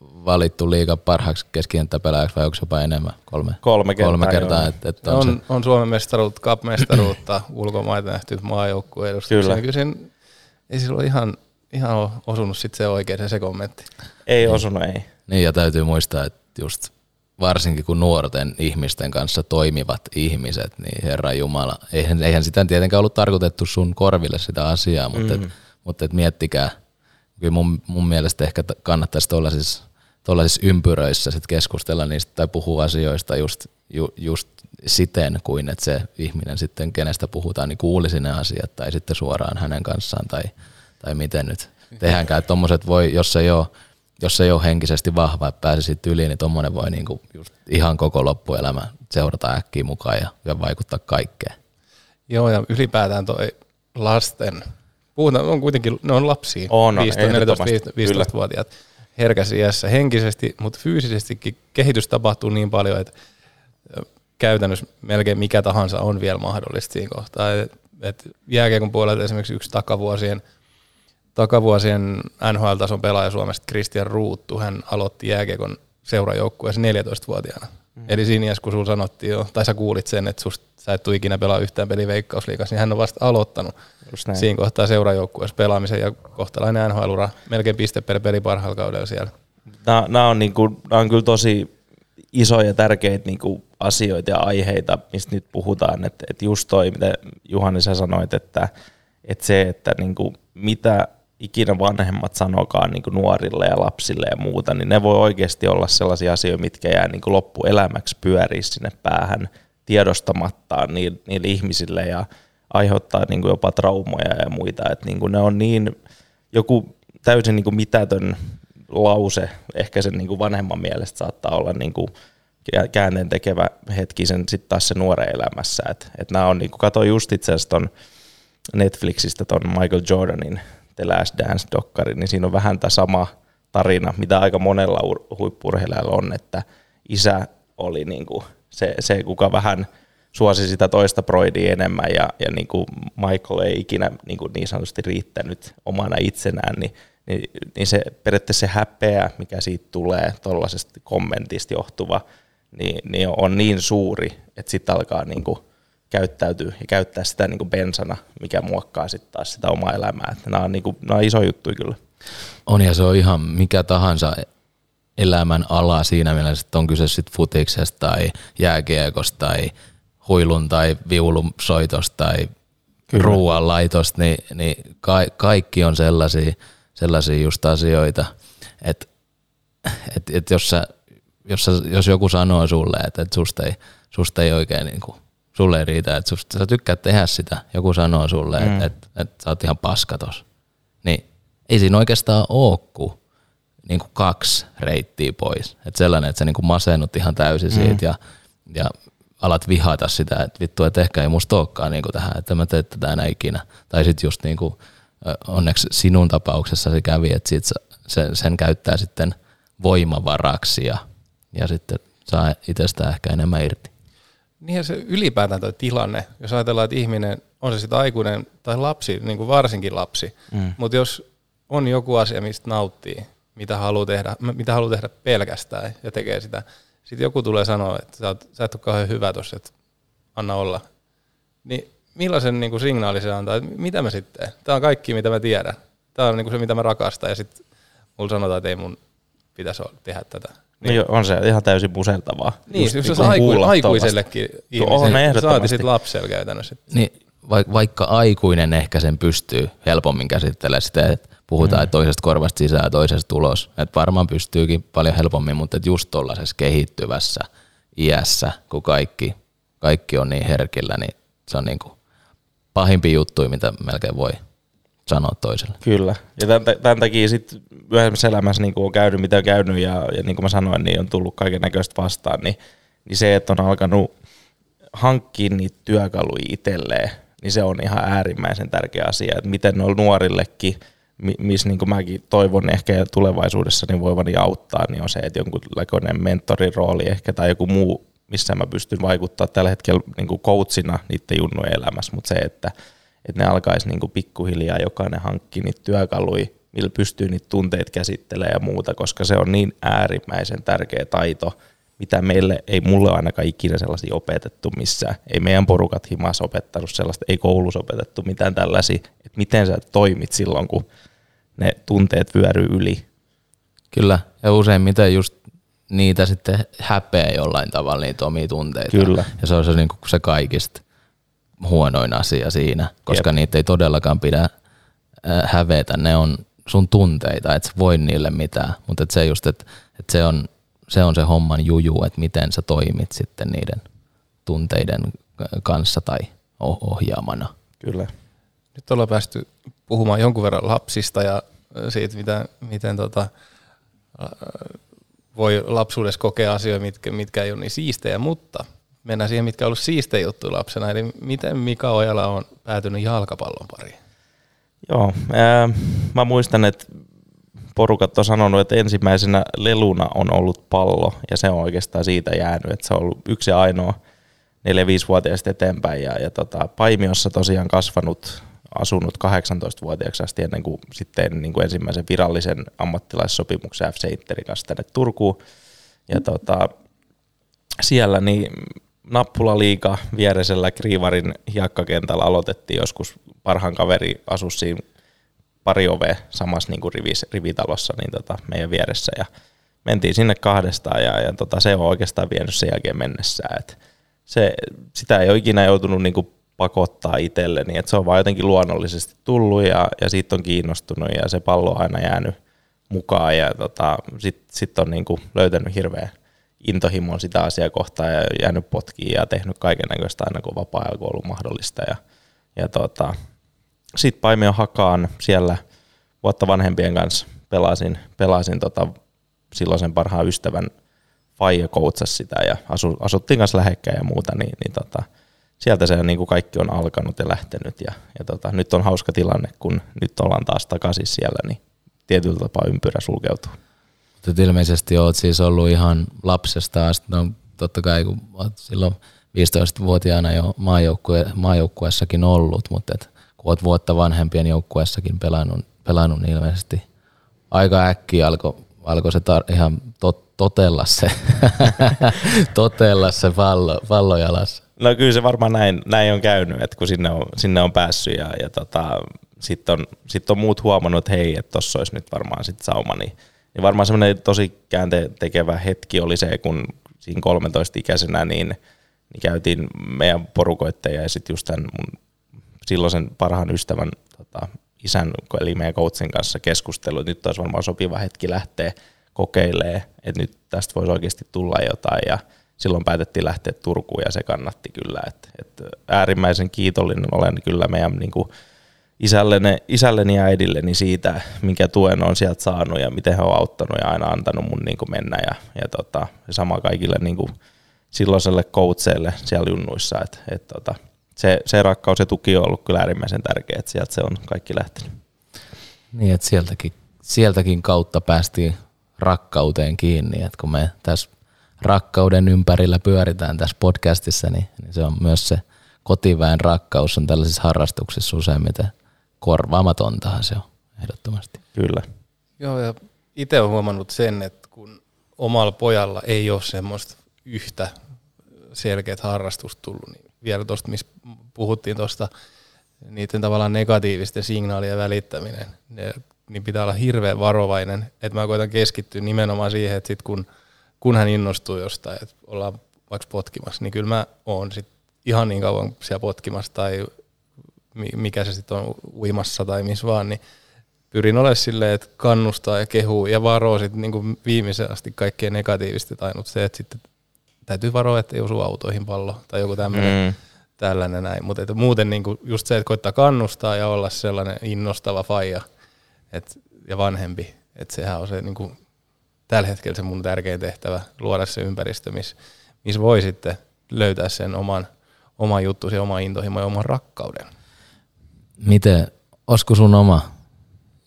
valittu liiga parhaaksi keskikenttäpelaajaksi vai onko jopa enemmän? Kolme, kolme kertaa. Kolme kertaa et, et on, on, se. on Suomen mestaruutta, cup-mestaruutta, ulkomaita nähty maajoukkueen edustuksia. Kyllä. Kyllä sen, ei silloin ihan, ihan osunut sit se oikein se kommentti. Ei niin. osunut, ei. Niin ja täytyy muistaa, että just varsinkin kun nuorten ihmisten kanssa toimivat ihmiset, niin Herra Jumala, eihän, eihän sitä tietenkään ollut tarkoitettu sun korville sitä asiaa, mutta mm. et, mutta et miettikää, kyllä mun, mun mielestä ehkä kannattaisi tuollaisissa, tuollaisissa ympyröissä sit keskustella niistä tai puhua asioista just, ju, just siten kuin, että se ihminen sitten, kenestä puhutaan, niin kuulisi ne asiat tai sitten suoraan hänen kanssaan tai, tai miten nyt tehdäänkään. Että tommoset voi, jos ei ole, jos ei ole henkisesti vahva, että pääsisi yli, niin tuommoinen voi niinku just ihan koko loppuelämä seurata äkkiä mukaan ja, ja vaikuttaa kaikkeen. Joo, ja ylipäätään toi lasten Puhutaan, on kuitenkin, ne on lapsia, on, 15, 14, 15-vuotiaat herkässä iässä henkisesti, mutta fyysisestikin kehitys tapahtuu niin paljon, että käytännössä melkein mikä tahansa on vielä mahdollista siinä kohtaa. Et, et jääkiekon puolelta esimerkiksi yksi takavuosien, takavuosien NHL-tason pelaaja Suomesta, Christian Ruuttu, hän aloitti jääkiekon seurajoukkueessa 14-vuotiaana. Mm. Eli siinä iässä, kun sulla sanottiin jo, tai sä kuulit sen, että susta, sä et tule ikinä pelaa yhtään peli veikkausliikassa, niin hän on vasta aloittanut siinä kohtaa seurajoukkueessa pelaamisen ja kohtalainen nhl melkein piste per peli parhaalla kaudella siellä. Nämä, nämä, on, niin kuin, nämä on kyllä tosi isoja tärkeitä niin kuin asioita ja aiheita, mistä nyt puhutaan, että, että just toi, mitä Juhani sä sanoit, että, että se, että niin kuin, mitä ikinä vanhemmat sanokaan niin nuorille ja lapsille ja muuta, niin ne voi oikeasti olla sellaisia asioita, mitkä jää niin loppuelämäksi pyöriä sinne päähän tiedostamattaan niille, niille ihmisille ja aiheuttaa niin kuin jopa traumoja ja muita. että niin kuin ne on niin joku täysin niin kuin mitätön lause, ehkä sen niin kuin vanhemman mielestä saattaa olla niin kuin käänteen tekevä hetki sen sitten taas se nuoren elämässä. Et, et nämä on, niin kuin katsoin just itse asiassa ton Netflixistä ton Michael Jordanin The Last Dance-dokkari, niin siinä on vähän tämä sama tarina, mitä aika monella huippurheilijalla on, että isä oli niin kuin se, se, kuka vähän suosi sitä toista Broidia enemmän ja, ja niin kuin Michael ei ikinä niin, kuin niin sanotusti riittänyt omana itsenään, niin, niin, niin se periaatteessa se häpeä, mikä siitä tulee tuollaisesta kommentista johtuva, niin, niin on niin suuri, että sitten alkaa niin käyttäytyy ja käyttää sitä niin kuin bensana, mikä muokkaa sitten taas sitä omaa elämää. Että nämä, on niin kuin, nämä on iso juttu kyllä. On ja se on ihan mikä tahansa elämän ala siinä mielessä, että on kyse sitten futiksesta tai jääkiekosta tai huilun tai viulun soitosta tai ruoan laitosta, niin, niin ka- kaikki on sellaisia, sellaisia just asioita, että et, et jos, sä, jos, sä, jos joku sanoo sulle, että et susta, ei, susta ei oikein niin kuin, sulle ei riitä, että susta, sä tykkäät tehdä sitä, joku sanoo sulle, mm. että et, et sä oot ihan paska tos, niin ei siinä oikeastaan ole kuin, niin kuin kaksi reittiä pois. Että sellainen, että sä niin kuin masennut ihan täysin siitä mm. ja, ja alat vihata sitä, että vittu, että ehkä ei musta olekaan niin kuin tähän, että mä teen tätä enää ikinä. Tai sitten just niin kuin, onneksi sinun tapauksessa se kävi, että sit sen, sen käyttää sitten voimavaraksi ja, ja sitten saa itsestään ehkä enemmän irti. Niin ja se ylipäätään tuo tilanne, jos ajatellaan, että ihminen, on se sitten aikuinen tai lapsi, niin kuin varsinkin lapsi, mm. mutta jos on joku asia, mistä nauttii, mitä haluaa tehdä, mitä haluaa tehdä pelkästään ja tekee sitä, sitten joku tulee sanoa, että sä, oot, sä et ole kauhean hyvä tuossa, että anna olla. Niin millaisen niin kuin signaali se antaa, että mitä mä sitten Tämä on kaikki, mitä mä tiedän. Tämä on niin kuin se, mitä mä rakastan, ja sitten mulla sanotaan, että ei mun pitäisi tehdä tätä. Niin. No on se ihan täysin museltavaa. Niin, niin se aiku, aikuisellekin ihmiselle, saati sitten lapselle käytännössä. Niin, vaikka aikuinen ehkä sen pystyy helpommin käsittelemään sitä, että puhutaan, mm. toisesta korvasta sisään ja toisesta tulos. Että varmaan pystyykin paljon helpommin, mutta että just tuollaisessa kehittyvässä iässä, kun kaikki, kaikki on niin herkillä, niin se on niin kuin pahimpi juttu, mitä melkein voi sanoa toiselle. Kyllä. Ja tämän, tämän takia sitten myöhemmässä elämässä niin on käynyt, mitä on käynyt, ja, ja niin kuin mä sanoin, niin on tullut kaiken näköistä vastaan, niin, niin se, että on alkanut hankkia niitä työkaluja itselleen, niin se on ihan äärimmäisen tärkeä asia, että miten noilla nuorillekin – missä niin mäkin toivon ehkä tulevaisuudessa niin voivani auttaa, niin on se, että jonkunlainen mentorin rooli ehkä tai joku muu, missä mä pystyn vaikuttaa tällä hetkellä niin coachina niiden junnujen elämässä, mutta se, että, että ne alkaisi niin kuin pikkuhiljaa jokainen hankki niitä työkaluja, millä pystyy niitä tunteita käsittelemään ja muuta, koska se on niin äärimmäisen tärkeä taito, mitä meille ei mulle ainakaan ikinä sellaisia opetettu missään. Ei meidän porukat himas opettanut sellaista, ei koulussa opetettu mitään tällaisia, että miten sä toimit silloin, kun ne tunteet vyöryy yli. Kyllä, ja useimmiten just niitä sitten häpeä jollain tavalla niitä omia tunteita. Kyllä. Ja se on se, niin kuin se kaikista huonoin asia siinä, koska Jep. niitä ei todellakaan pidä hävetä. Ne on sun tunteita, et sä voi niille mitään. Mutta et se just, että et se, on, se on se homman juju, että miten sä toimit sitten niiden tunteiden kanssa tai ohjaamana. Kyllä. Nyt ollaan päästy puhumaan jonkun verran lapsista ja siitä, miten, miten tota, voi lapsuudessa kokea asioita, mitkä, mitkä ei ole niin siistejä, mutta mennään siihen, mitkä on ollut siistejä juttuja lapsena. Eli miten Mika Ojala on päätynyt jalkapallon pariin? Joo, ää, mä muistan, että porukat on sanonut, että ensimmäisenä leluna on ollut pallo, ja se on oikeastaan siitä jäänyt, että se on ollut yksi ainoa 4-5-vuotiaasta eteenpäin, ja, ja tota, Paimiossa tosiaan kasvanut asunut 18-vuotiaaksi asti ennen kuin sitten niin kuin ensimmäisen virallisen ammattilaissopimuksen FC Interin kanssa tänne Turkuun. Ja tota, siellä niin nappulaliiga viereisellä Kriivarin hiekkakentällä aloitettiin joskus. Parhaan kaveri asui siinä pari ove samassa niin kuin rivis, rivitalossa niin tota, meidän vieressä. Ja mentiin sinne kahdestaan ja, ja tota, se on oikeastaan vienyt sen jälkeen mennessään. Et se, sitä ei ole ikinä joutunut niin kuin pakottaa itselleni, että se on vaan jotenkin luonnollisesti tullut ja, ja siitä on kiinnostunut ja se pallo on aina jäänyt mukaan ja tota, sitten sit on niinku löytänyt hirveän intohimon sitä asiaa kohtaan ja jäänyt potkiin ja tehnyt kaiken näköistä aina kun vapaa-ajalla ollut mahdollista ja, ja tota, sitten Paimio Hakaan siellä vuotta vanhempien kanssa pelasin, pelasin tota, silloisen parhaan ystävän Faija koutsasi sitä ja asu, asuttiin kanssa lähekkäin ja muuta, niin, niin tota, sieltä se niin kuin kaikki on alkanut ja lähtenyt. Ja, ja tota, nyt on hauska tilanne, kun nyt ollaan taas takaisin siellä, niin tietyllä tapaa ympyrä sulkeutuu. Mutta ilmeisesti olet siis ollut ihan lapsesta asti, no totta kai kun olet silloin 15-vuotiaana jo maajoukkue, maajoukkueessakin ollut, mutta et, kun olet vuotta vanhempien joukkueessakin pelannut, pelannut, niin ilmeisesti aika äkkiä alkoi alko se tar- ihan tot, totella se, <laughs> totella se pallo, pallo jalassa. No kyllä se varmaan näin, näin on käynyt, että kun sinne on, sinne on päässyt ja, ja tota, sitten on, sit on muut huomannut, että hei, että tossa olisi nyt varmaan sitten sauma, niin, niin varmaan semmoinen tosi käänte tekevä hetki oli se, kun siinä 13-ikäisenä niin niin käytiin meidän porukoitteja ja sitten just tämän mun silloisen parhaan ystävän tota, isän, eli meidän coachin kanssa keskustelu, että nyt olisi varmaan sopiva hetki lähteä kokeilemaan, että nyt tästä voisi oikeasti tulla jotain ja silloin päätettiin lähteä Turkuun ja se kannatti kyllä. Et, et äärimmäisen kiitollinen olen kyllä meidän niin kuin, isälleni, isälleni ja äidilleni siitä, minkä tuen on sieltä saanut ja miten he on auttanut ja aina antanut mun niin kuin mennä ja, ja, tota, sama kaikille niin kuin silloiselle coacheille siellä junnuissa, että et, tota, se, se rakkaus ja tuki on ollut kyllä äärimmäisen tärkeä, että sieltä se on kaikki lähtenyt. Niin, että sieltäkin, sieltäkin kautta päästiin rakkauteen kiinni, että kun me tässä rakkauden ympärillä pyöritään tässä podcastissa, niin, niin se on myös se kotiväen rakkaus on tällaisissa harrastuksissa useimmiten korvaamatontahan se on ehdottomasti. Kyllä. Joo, ja itse olen huomannut sen, että kun omalla pojalla ei ole semmoista yhtä selkeät harrastusta tullut, niin vielä tuosta, missä puhuttiin tuosta niiden tavallaan negatiivisten signaalien välittäminen, ne, niin pitää olla hirveän varovainen, että mä koitan keskittyä nimenomaan siihen, että sit kun, kun hän innostuu jostain, että ollaan vaikka potkimassa, niin kyllä mä oon sit ihan niin kauan siellä potkimassa tai mikä se sitten on uimassa tai missä vaan, niin pyrin olemaan silleen, että kannustaa ja kehuu ja varoo sitten niin viimeisen asti kaikkea negatiivista, tai se, että sitten täytyy varoa, että ei osu autoihin pallo tai joku tämmöinen. Mm tällainen näin. Mutta muuten niinku just se, että koittaa kannustaa ja olla sellainen innostava faija et, ja vanhempi, että sehän on se niinku, tällä hetkellä se mun tärkein tehtävä, luoda se ympäristö, missä mis voi sitten löytää sen oman, oman juttu, se oma intohimo ja oman rakkauden. Miten, olisiko sun oma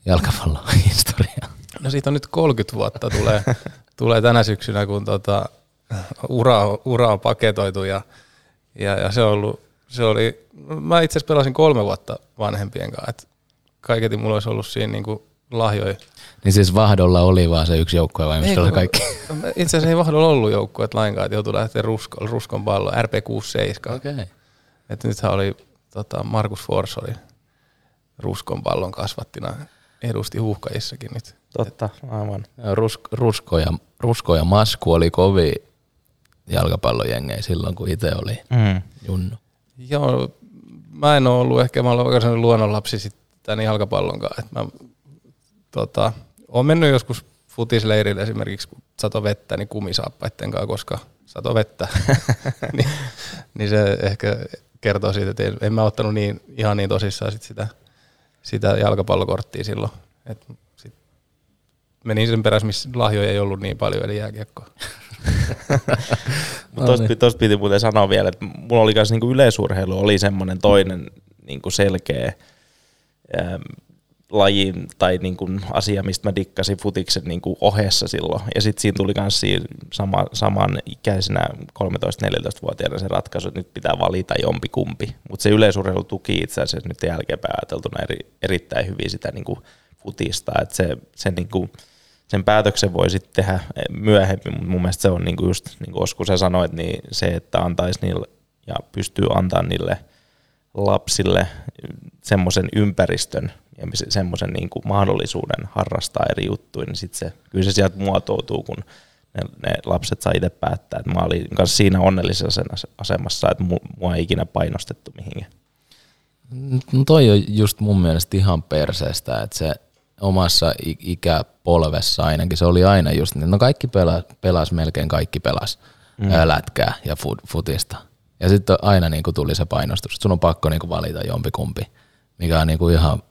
jalkapallohistoria? <laughs> No siitä on nyt 30 vuotta tulee, tulee tänä syksynä, kun tota, ura, ura on paketoitu ja ja, ja se, on ollut, se oli, mä itse asiassa pelasin kolme vuotta vanhempien kanssa, että kaiketi mulla olisi ollut siinä niin lahjoja. Niin siis Vahdolla oli vaan se yksi joukkue vai mistä oli kaikki? <laughs> Itse asiassa ei Vahdolla ollut joukkue, että lainkaan, että joutui lähteä ruskon, ruskon pallo, RP67. Okei. Okay. Että nythän oli, tota, Markus Fors oli ruskon pallon kasvattina, edusti huuhkajissakin nyt. Totta, aivan. Rus, rusko, ja, rusko ja masku oli kovin jalkapallojengejä silloin, kun itse oli mm. junnu. Joo, mä en ole ollut ehkä, mä olen oikeastaan luonnonlapsi sitten tämän jalkapallon kanssa. Että mä tota, olen mennyt joskus futisleirille esimerkiksi, kun sato vettä, niin kumisaappaiden kanssa, koska sato vettä. <laughs> niin, niin, se ehkä kertoo siitä, että en, en mä ottanut niin, ihan niin tosissaan sit sitä, sitä jalkapallokorttia silloin. Et sit menin sen perässä, missä lahjoja ei ollut niin paljon, eli jääkiekkoa. <laughs> Mutta tosta, no niin. piti muuten sanoa vielä, että mulla oli myös niinku yleisurheilu oli semmoinen toinen niinku selkeä ähm, laji tai niinku asia, mistä mä dikkasin futiksen niinku ohessa silloin. Ja sitten siinä tuli myös sama, saman ikäisenä 13-14-vuotiaana se ratkaisu, että nyt pitää valita jompi kumpi. Mutta se yleisurheilu tuki itse asiassa nyt jälkeenpäin ajateltuna eri, erittäin hyvin sitä niinku futista, että se, se niinku, sen päätöksen voi sitten tehdä myöhemmin, mutta mun mielestä se on niinku just, niin kuin Osku sä sanoit, niin se, että antaisi niille ja pystyy antaa niille lapsille semmoisen ympäristön ja semmoisen niin mahdollisuuden harrastaa eri juttuja, niin sit se, kyllä se sieltä muotoutuu, kun ne, ne lapset saa itse päättää. Et mä olin kanssa siinä onnellisessa asemassa, että mua ei ikinä painostettu mihinkään. No toi on just mun mielestä ihan perseestä, että se omassa ikäpolvessa ainakin, se oli aina just niin, no kaikki pelas, pelas melkein kaikki pelas mm. lätkää ja fut, futista. Ja sitten aina niin kuin tuli se painostus, että sun on pakko niin kuin valita jompikumpi, mikä on niin kuin ihan,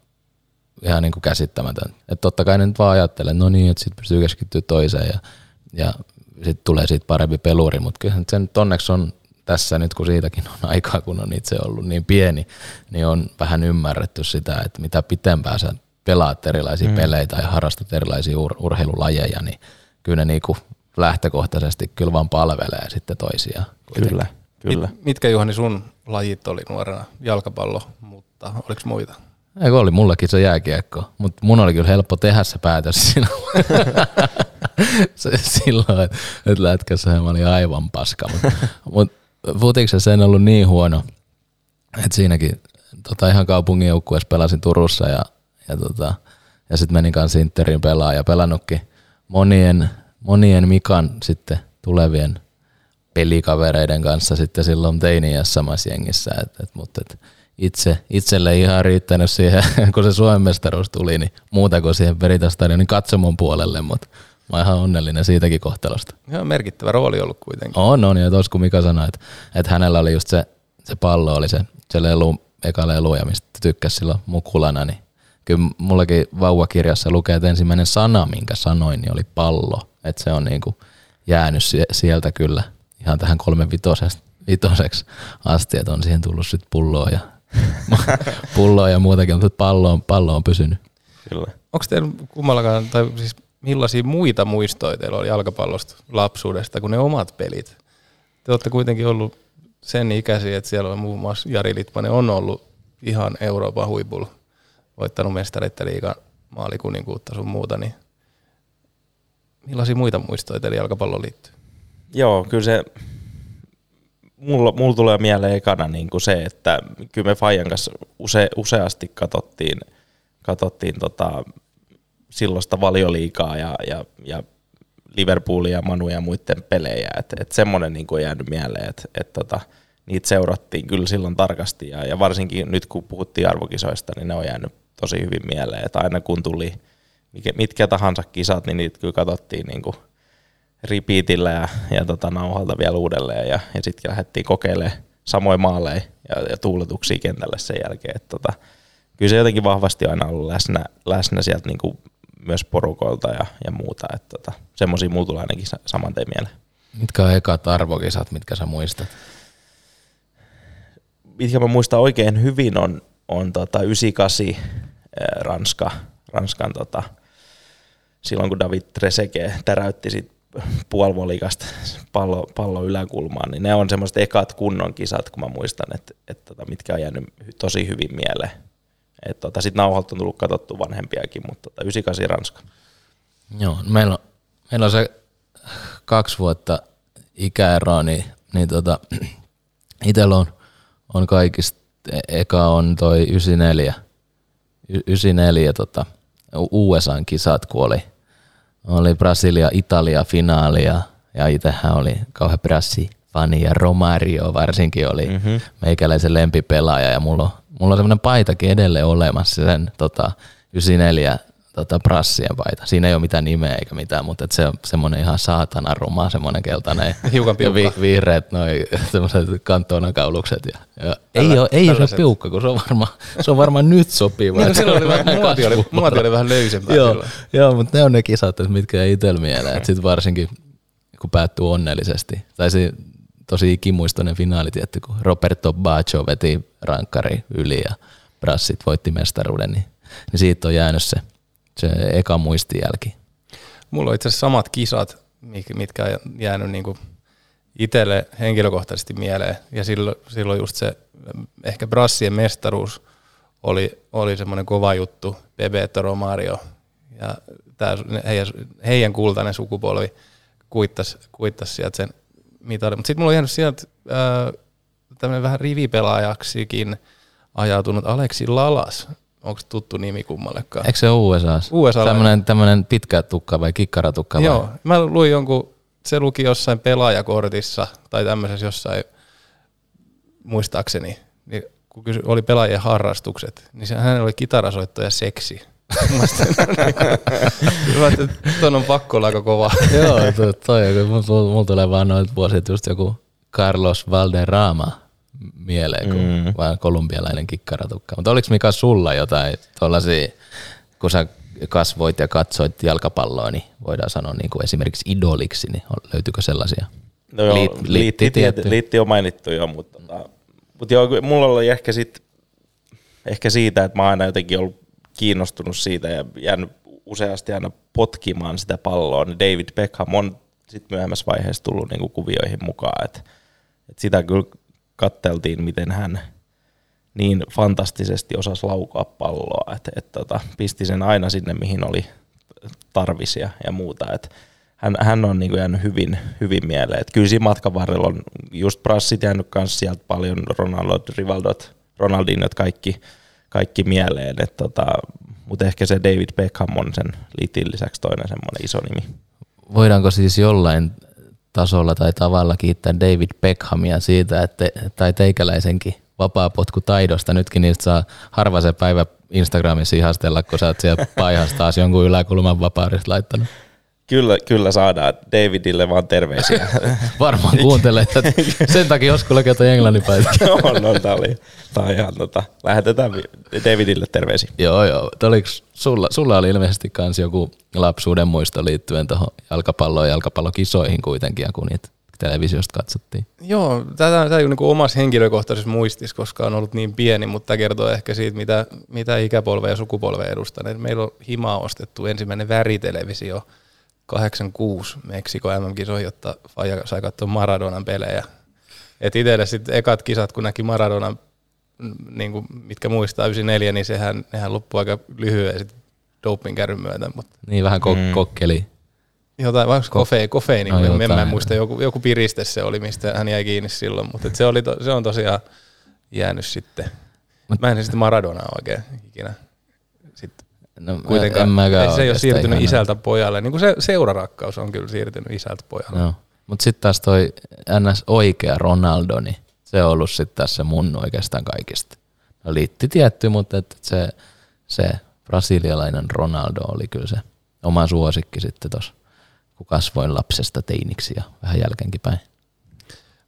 ihan niin kuin käsittämätön. Että totta kai ne nyt vaan ajattelee, no niin, että sitten pystyy keskittyä toiseen ja, ja sitten tulee siitä parempi peluri, mutta kyllä se nyt onneksi on tässä nyt, kun siitäkin on <laughs> aikaa, kun on itse ollut niin pieni, niin on vähän ymmärretty sitä, että mitä pitempään sä pelaat erilaisia mm. pelejä tai harrastat erilaisia ur- urheilulajeja, niin kyllä ne niinku lähtökohtaisesti kyllä vaan palvelee sitten toisiaan. Kyllä, kyllä. Mit, mitkä Juhani sun lajit oli nuorena? Jalkapallo, mutta oliko muita? Eikö oli, mullakin se jääkiekko, mutta mun oli kyllä helppo tehdä se päätös siinä. <laughs> se, silloin, että et lätkässä mä olin aivan paska, mutta mut futiksessa en ollut niin huono, että siinäkin tota, ihan kaupungin joukkueessa pelasin Turussa ja ja, tota, ja sitten menin kanssa Interin pelaa ja pelannutkin monien, monien Mikan sitten tulevien pelikavereiden kanssa sitten silloin teiniässä samassa jengissä, et, et, mutta et itse, itselle ei ihan riittänyt siihen, <laughs> kun se Suomen mestaruus tuli, niin muuta kuin siihen Veritastadionin katsomon puolelle, mutta mä oon ihan onnellinen siitäkin kohtalosta. Ihan merkittävä rooli ollut kuitenkin. On, on, ja tuossa kun Mika sanoi, että, että hänellä oli just se, se pallo, oli se, se lelu, eka lelu, ja mistä tykkäsi silloin mukulana, niin kyllä mullakin vauvakirjassa lukee, että ensimmäinen sana, minkä sanoin, niin oli pallo. Että se on niinku jäänyt sieltä kyllä ihan tähän kolme vitoseksi asti, että on siihen tullut sitten pulloa ja, <laughs> pulloa ja muutakin, mutta pallo on, pallo on pysynyt. Kyllä. Onko teillä kummallakaan, tai siis millaisia muita muistoja teillä oli jalkapallosta lapsuudesta kuin ne omat pelit? Te olette kuitenkin ollut sen ikäisiä, että siellä on muun muassa Jari Litmanen on ollut ihan Euroopan huipulla, voittanut mestareiden liigan maalikuninkuutta sun muuta, niin millaisia muita muistoja teillä jalkapalloon liittyy? Joo, kyllä se, mulla, mulla tulee mieleen ekana niin kuin se, että kyllä me Fajan kanssa use, useasti katsottiin, katsottiin tota, silloista valioliikaa ja, ja, ja Liverpoolia ja Manu ja muiden pelejä, että et semmoinen niin on jäänyt mieleen, että et tota, niitä seurattiin kyllä silloin tarkasti. Ja, ja varsinkin nyt kun puhuttiin arvokisoista, niin ne on jäänyt tosi hyvin mieleen, että aina kun tuli mitkä tahansa kisat, niin niitä kyllä katsottiin niin kuin repeatillä ja, ja tota, nauhalta vielä uudelleen ja, ja sitten lähdettiin kokeilemaan samoin maaleja ja, ja tuuletuksia kentälle sen jälkeen. Et, tota, kyllä se jotenkin vahvasti aina ollut läsnä, läsnä sieltä niin kuin myös porukoilta ja, ja muuta. Että tota, semmoisia mulla tulee ainakin saman tien mieleen. Mitkä on ekat arvokisat, mitkä sä muistat? Mitkä mä muistan oikein hyvin on, on tota 98 Ranska, Ranskan tota, silloin kun David Treseke täräytti sit puolivolikasta pallo, pallo yläkulmaan, niin ne on semmoiset ekat kunnon kisat, kun mä muistan, että, että, tota, mitkä on jäänyt tosi hyvin mieleen. Tota, Sitten nauholta on tullut katsottu vanhempiakin, mutta tota, 98 Ranska. Joo, no meillä on, meillä on se kaksi vuotta ikäeroa, niin, niin tota, <clears throat> itsellä on, on kaikista, e-, eka on toi 94, 94 tota, USAn kisat, kun oli, oli Brasilia-Italia-finaali ja, ja itsehän oli kauhean Brassi fani ja Romario varsinkin oli mm-hmm. meikäläisen lempipelaaja ja mulla on, mulla on semmoinen paitakin edelleen olemassa sen tota, 94 tota, Brassien paita. Siinä ei ole mitään nimeä eikä mitään, mutta et se on semmoinen ihan saatana ruma, semmoinen keltainen. <laughs> Hiukan piukka. Ja vi- vihreät noi <laughs> semmoiset kantonakaulukset. Ja, ja Tällä, ei ole, ei ole se piukka, kun se on varmaan, se on varmaan nyt sopiva. niin, silloin oli vähän, muoti, oli, muoti oli vähän löysempää. joo, joo, mutta ne on ne kisat, mitkä ei itsellä mieleen. Sitten varsinkin, kun päättyy onnellisesti. Tai se tosi ikimuistoinen finaali, tietty, kun Roberto Baggio veti rankkari yli ja Brassit voitti mestaruuden, niin, niin siitä on jäänyt se se eka muistijälki. Mulla on itse asiassa samat kisat, mitkä on jäänyt niin itselle henkilökohtaisesti mieleen. Ja silloin, silloin just se ehkä Brassien mestaruus oli, oli semmoinen kova juttu. Bebeto Romario ja tää, heidän, heidän kultainen sukupolvi kuittasi, kuittasi sieltä sen mitalin. Mutta sitten mulla on jäänyt sieltä äh, tämmöinen vähän rivipelaajaksikin ajautunut Aleksi Lalas, Onko tuttu nimi kummallekaan? Eikö se ole USA? USA tämmöinen, tämmöinen pitkä tukka vai kikkaratukka? Joo, vai? mä luin jonkun, se luki jossain pelaajakortissa tai tämmöisessä jossain, muistaakseni, niin kun oli pelaajien harrastukset, niin se, hän oli kitarasoitto ja seksi. <laughs> Tuon on pakko olla aika kova. <laughs> Joo, toi, mulla tulee vaan noita vuosit just joku Carlos Valderrama, mieleen kuin mm. vaan kolumbialainen kikkaratukka. Mutta oliko Mika sulla jotain tuollaisia, kun sä kasvoit ja katsoit jalkapalloa, niin voidaan sanoa niin kuin esimerkiksi idoliksi, niin löytyykö sellaisia? No joo, Liit, liitti, liitti, liitti on mainittu jo, mutta, tota, mutta joo, mulla oli ehkä, sit, ehkä siitä, että mä oon aina jotenkin ollut kiinnostunut siitä ja jäänyt useasti aina potkimaan sitä palloa, niin David Beckham on sitten myöhemmässä vaiheessa tullut niinku kuvioihin mukaan, että et sitä kyllä katteltiin, miten hän niin fantastisesti osasi laukaa palloa, että et, tota, pisti sen aina sinne, mihin oli tarvisia ja muuta. Et hän, hän on niin jäänyt hyvin, hyvin mieleen. Et kyllä siinä matkan varrella on just Brassit jäänyt kanssa sieltä paljon, Ronaldot, Rivaldot, Ronaldinot, kaikki, kaikki mieleen. tota, Mutta ehkä se David Beckham on sen liitin lisäksi toinen semmoinen iso nimi. Voidaanko siis jollain tasolla tai tavalla kiittää David Beckhamia siitä, että, tai teikäläisenkin vapaapotkutaidosta. Nytkin niistä saa harva se päivä Instagramissa ihastella, kun sä oot siellä paihassa taas jonkun yläkulman vapaudesta laittanut. Kyllä, kyllä saadaan Davidille vaan terveisiä. <laughs> Varmaan kuuntelee. että Sen takia joskus toi englannin päivä. <laughs> no, no, tää oli, tää on ihan, tota, lähetetään Davidille terveisiä. joo, joo. Oliko sulla, sulla oli ilmeisesti kans joku lapsuuden muisto liittyen tuohon jalkapalloon ja jalkapallokisoihin kuitenkin, ja kun niitä televisiosta katsottiin. Joo, tätä, tätä ei niin omassa henkilökohtaisessa muistissa, koska on ollut niin pieni, mutta tämä kertoo ehkä siitä, mitä, mitä ikäpolve ja sukupolve edustan. Meillä on himaa ostettu ensimmäinen väritelevisio 86 Meksiko MM-kisoihin, jotta Faija sai katsoa Maradonan pelejä. Et itselle sitten ekat kisat, kun näki Maradonan, niin kuin, mitkä muistaa 94, niin sehän, nehän loppui aika lyhyen sitten dopingkärryn myötä. Mutta Niin vähän ko- mm. kokkeli. jotain, vai onko kofei, kofei niin No, kuin, en mä jotain. en muista, joku, joku piriste se oli, mistä hän jäi kiinni silloin, mutta et se, oli to, se on tosiaan jäänyt sitten. Mut- Mä en sitten Maradonaa oikein ikinä. No, kuitenkaan, en mäkään se ei ole siirtynyt ihan- isältä pojalle. Niin kuin se seurarakkaus on kyllä siirtynyt isältä pojalle. Joo. Mutta sitten taas toi NS oikea Ronaldo, niin se on ollut sitten tässä mun oikeastaan kaikista. No liitti tietty, mutta et se, se brasilialainen Ronaldo oli kyllä se oma suosikki sitten tuossa, kun kasvoin lapsesta teiniksi ja vähän jälkeenkin päin.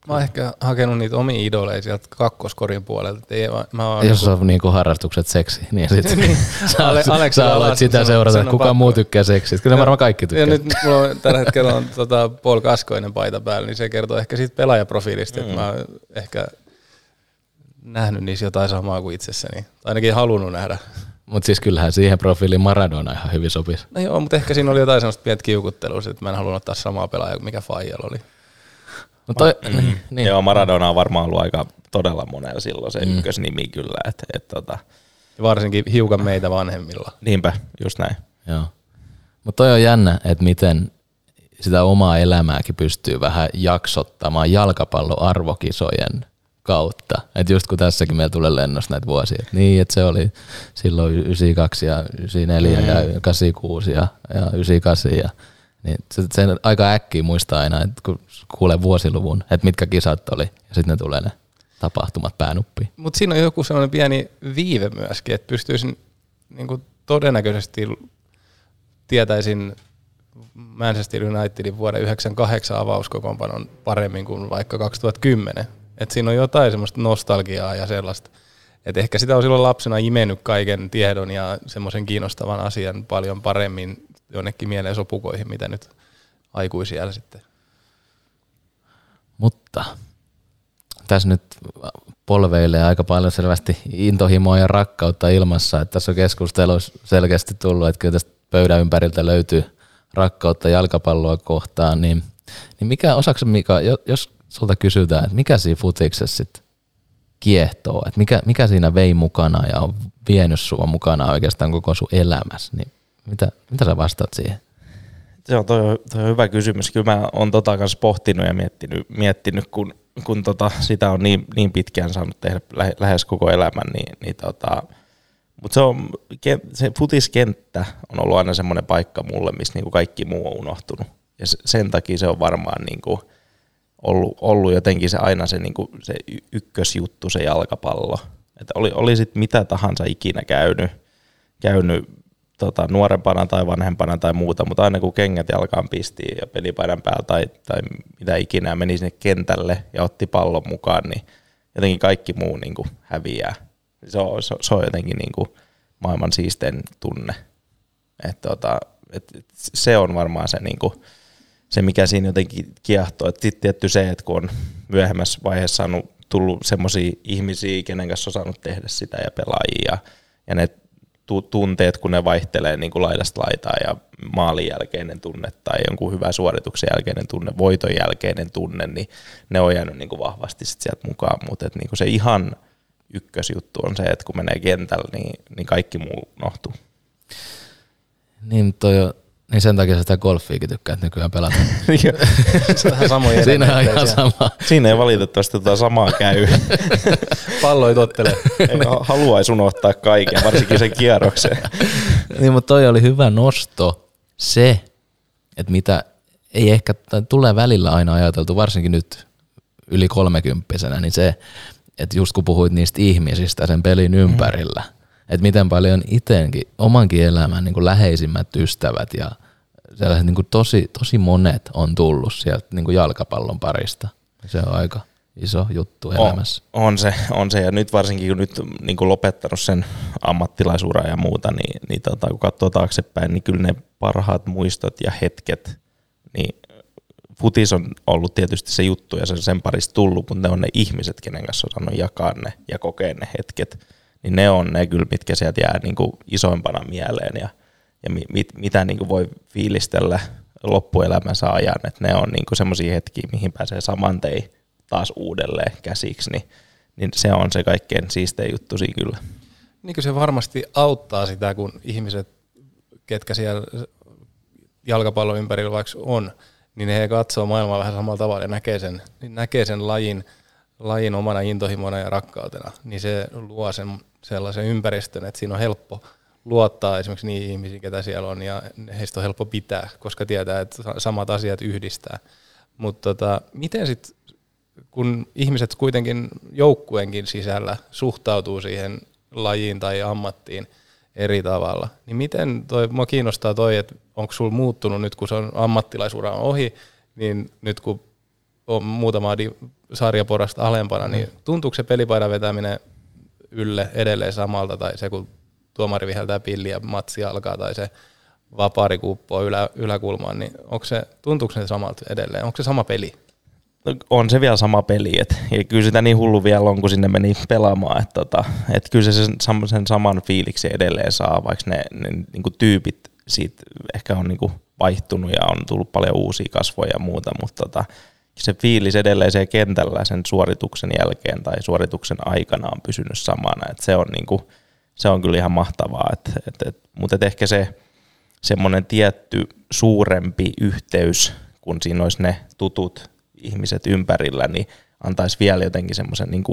Mä oon ehkä hakenut niitä omia idoleja sieltä kakkoskorin puolelta. Ei, mä- mä oon Jos niinku- on niinku harrastukset seksi, niin sit <laughs> Niin. sä, Ale- sä sitä sanoo- seurata, kuka pakko. muu tykkää seksistä. Kyllä varmaan kaikki Ja tykkää. nyt mulla on tällä hetkellä on tota Paul Kaskoinen paita päällä, niin se kertoo ehkä siitä pelaajaprofiilista, mm. että mä oon ehkä nähnyt niissä jotain samaa kuin itsessäni. Tai ainakin halunnut nähdä. Mutta siis kyllähän siihen profiiliin Maradona ihan hyvin sopisi. No joo, mutta ehkä siinä oli jotain semmoista pientä kiukuttelua, että mä en halunnut ottaa samaa pelaajaa kuin mikä Fajal oli. No toi, niin, Niin. Joo, Maradona on varmaan ollut aika todella monella silloin se mm. ykkösnimi kyllä. Et, et, tota, varsinkin hiukan meitä vanhemmilla. niinpä, just näin. Joo. Mutta toi on jännä, että miten sitä omaa elämääkin pystyy vähän jaksottamaan jalkapalloarvokisojen kautta. Et just kun tässäkin meillä tulee lennosta näitä vuosia, että niin, että se oli silloin 92 ja 94 mm. ja 86 ja, ja 98 ja niin se, sen aika äkkiä muistaa aina, että kun kuulee vuosiluvun, että mitkä kisat oli ja sitten ne tulee ne tapahtumat päänuppiin. Mutta siinä on joku sellainen pieni viive myöskin, että pystyisin niin kuin todennäköisesti tietäisin Manchester Unitedin vuoden 98 avauskokoonpanon paremmin kuin vaikka 2010. Et siinä on jotain semmoista nostalgiaa ja sellaista. Et ehkä sitä on silloin lapsena imennyt kaiken tiedon ja semmoisen kiinnostavan asian paljon paremmin jonnekin mieleen sopukoihin, mitä nyt aikuisiellä sitten. Mutta tässä nyt polveilee aika paljon selvästi intohimoa ja rakkautta ilmassa, että tässä on keskustelussa selkeästi tullut, että kyllä tästä pöydän ympäriltä löytyy rakkautta jalkapalloa kohtaan, niin, niin mikä, osaksi Mika, jo- jos sulta kysytään, että mikä siinä futiksessa sit kiehtoo, että mikä, mikä siinä vei mukana ja on vienyt sua mukana oikeastaan koko sun elämässä, niin mitä, mitä sä vastaat siihen? Se on, toi, on- hyvä kysymys. Kyllä mä oon tota kanssa pohtinut ja miettinyt, miettinyt kun, kun tota, sitä on niin, niin pitkään saanut tehdä lähe, lähes koko elämän, niin, niin tota, mutta se, se futiskenttä on ollut aina semmoinen paikka mulle, missä niinku kaikki muu on unohtunut. Ja se- sen takia se on varmaan niinku ollut, ollut jotenkin se aina se, niinku, se ykkösjuttu, se jalkapallo. Että oli, oli sit mitä tahansa ikinä käynyt, käynyt tota, nuorempana tai vanhempana tai muuta, mutta aina kun kengät jalkaan pisti ja pelipaidan päällä tai, tai mitä ikinä meni sinne kentälle ja otti pallon mukaan, niin jotenkin kaikki muu niin kuin häviää. Se on, se, se on jotenkin niin kuin maailman siistein tunne. Et, tota, et, et se on varmaan se, niin kuin, se, mikä siinä jotenkin kiehtoo. Sitten tietty se, että kun on myöhemmässä vaiheessa saanut, tullut semmoisia ihmisiä, kenen kanssa on saanut tehdä sitä ja pelaajia ja ne tu- tunteet, kun ne vaihtelee niin kuin laidasta laitaa ja maalin jälkeinen tunne tai jonkun hyvän suorituksen jälkeinen tunne, voiton jälkeinen tunne, niin ne on jäänyt niin kuin vahvasti sit sieltä mukaan. Mutta niin se ihan ykkösjuttu on se, että kun menee kentällä, niin, niin kaikki muu unohtuu. Niin, toi on, niin sen takia sä sitä golfiikin tykkäät nykyään pelata. <laughs> Se on vähän samoja Siinä on ihan sama. Siinä ei valitettavasti tota samaa käy. <laughs> Pallo ei tottele. Ei haluaisi unohtaa kaiken, varsinkin sen kierroksen. <laughs> Niin, mutta toi oli hyvä nosto se, että mitä ei ehkä, tai tulee välillä aina ajateltu, varsinkin nyt yli kolmekymppisenä, niin se, että just kun puhuit niistä ihmisistä sen pelin ympärillä, mm. Että miten paljon itsekin, omankin elämän niin kuin läheisimmät ystävät ja sellaiset niin kuin tosi, tosi monet on tullut sieltä niin kuin jalkapallon parista. Se on aika iso juttu elämässä. On, on, se, on se, ja nyt varsinkin kun nyt niin kuin lopettanut sen ammattilaisuuden ja muuta, niin, niin tota, kun katsoo taaksepäin, niin kyllä ne parhaat muistot ja hetket, niin futis on ollut tietysti se juttu ja se on sen parissa tullut, mutta ne on ne ihmiset, kenen kanssa on saanut jakaa ne ja kokea ne hetket, niin ne on ne kyllä, mitkä sieltä jää niin kuin isoimpana mieleen ja, ja mit, mitä niin kuin voi fiilistellä loppuelämänsä ajan, että ne on niin semmoisia hetkiä, mihin pääsee saman tein taas uudelleen käsiksi, niin, niin se on se kaikkein siistein juttu siinä kyllä. Niin se varmasti auttaa sitä, kun ihmiset, ketkä siellä jalkapallon ympärillä vaikka on, niin he katsoo maailmaa vähän samalla tavalla ja näkee sen, niin näkee sen lajin, lajin omana intohimona ja rakkautena, niin se luo sen sellaisen ympäristön, että siinä on helppo luottaa esimerkiksi niihin ihmisiin, ketä siellä on, ja heistä on helppo pitää, koska tietää, että samat asiat yhdistää. Mutta tota, miten sitten, kun ihmiset kuitenkin joukkueenkin sisällä suhtautuu siihen lajiin tai ammattiin eri tavalla, niin miten toi, mua kiinnostaa toi, että onko sulla muuttunut nyt, kun se on ammattilaisuura on ohi, niin nyt kun on muutama sarjaporasta alempana, niin mm. tuntuuko se pelipaidan vetäminen ylle edelleen samalta, tai se kun tuomari viheltää pilliä matsi alkaa, tai se vapaari kuppoo ylä, yläkulmaan, niin onko se, tuntuuko se samalta edelleen? Onko se sama peli? No, on se vielä sama peli, et, ja kyllä sitä niin hullu vielä on, kun sinne meni pelaamaan, että tota, et kyllä se sen, sen saman fiiliksi edelleen saa, vaikka ne, ne niin tyypit siitä ehkä on niin vaihtunut ja on tullut paljon uusia kasvoja ja muuta, mutta tota, se fiilis edelleen se kentällä sen suorituksen jälkeen tai suorituksen aikana on pysynyt samana, että se on, niin kuin, se on kyllä ihan mahtavaa, et, et, et, mutta et ehkä se semmoinen tietty suurempi yhteys, kun siinä olisi ne tutut ihmiset ympärillä, niin antaisi vielä jotenkin semmoisen niin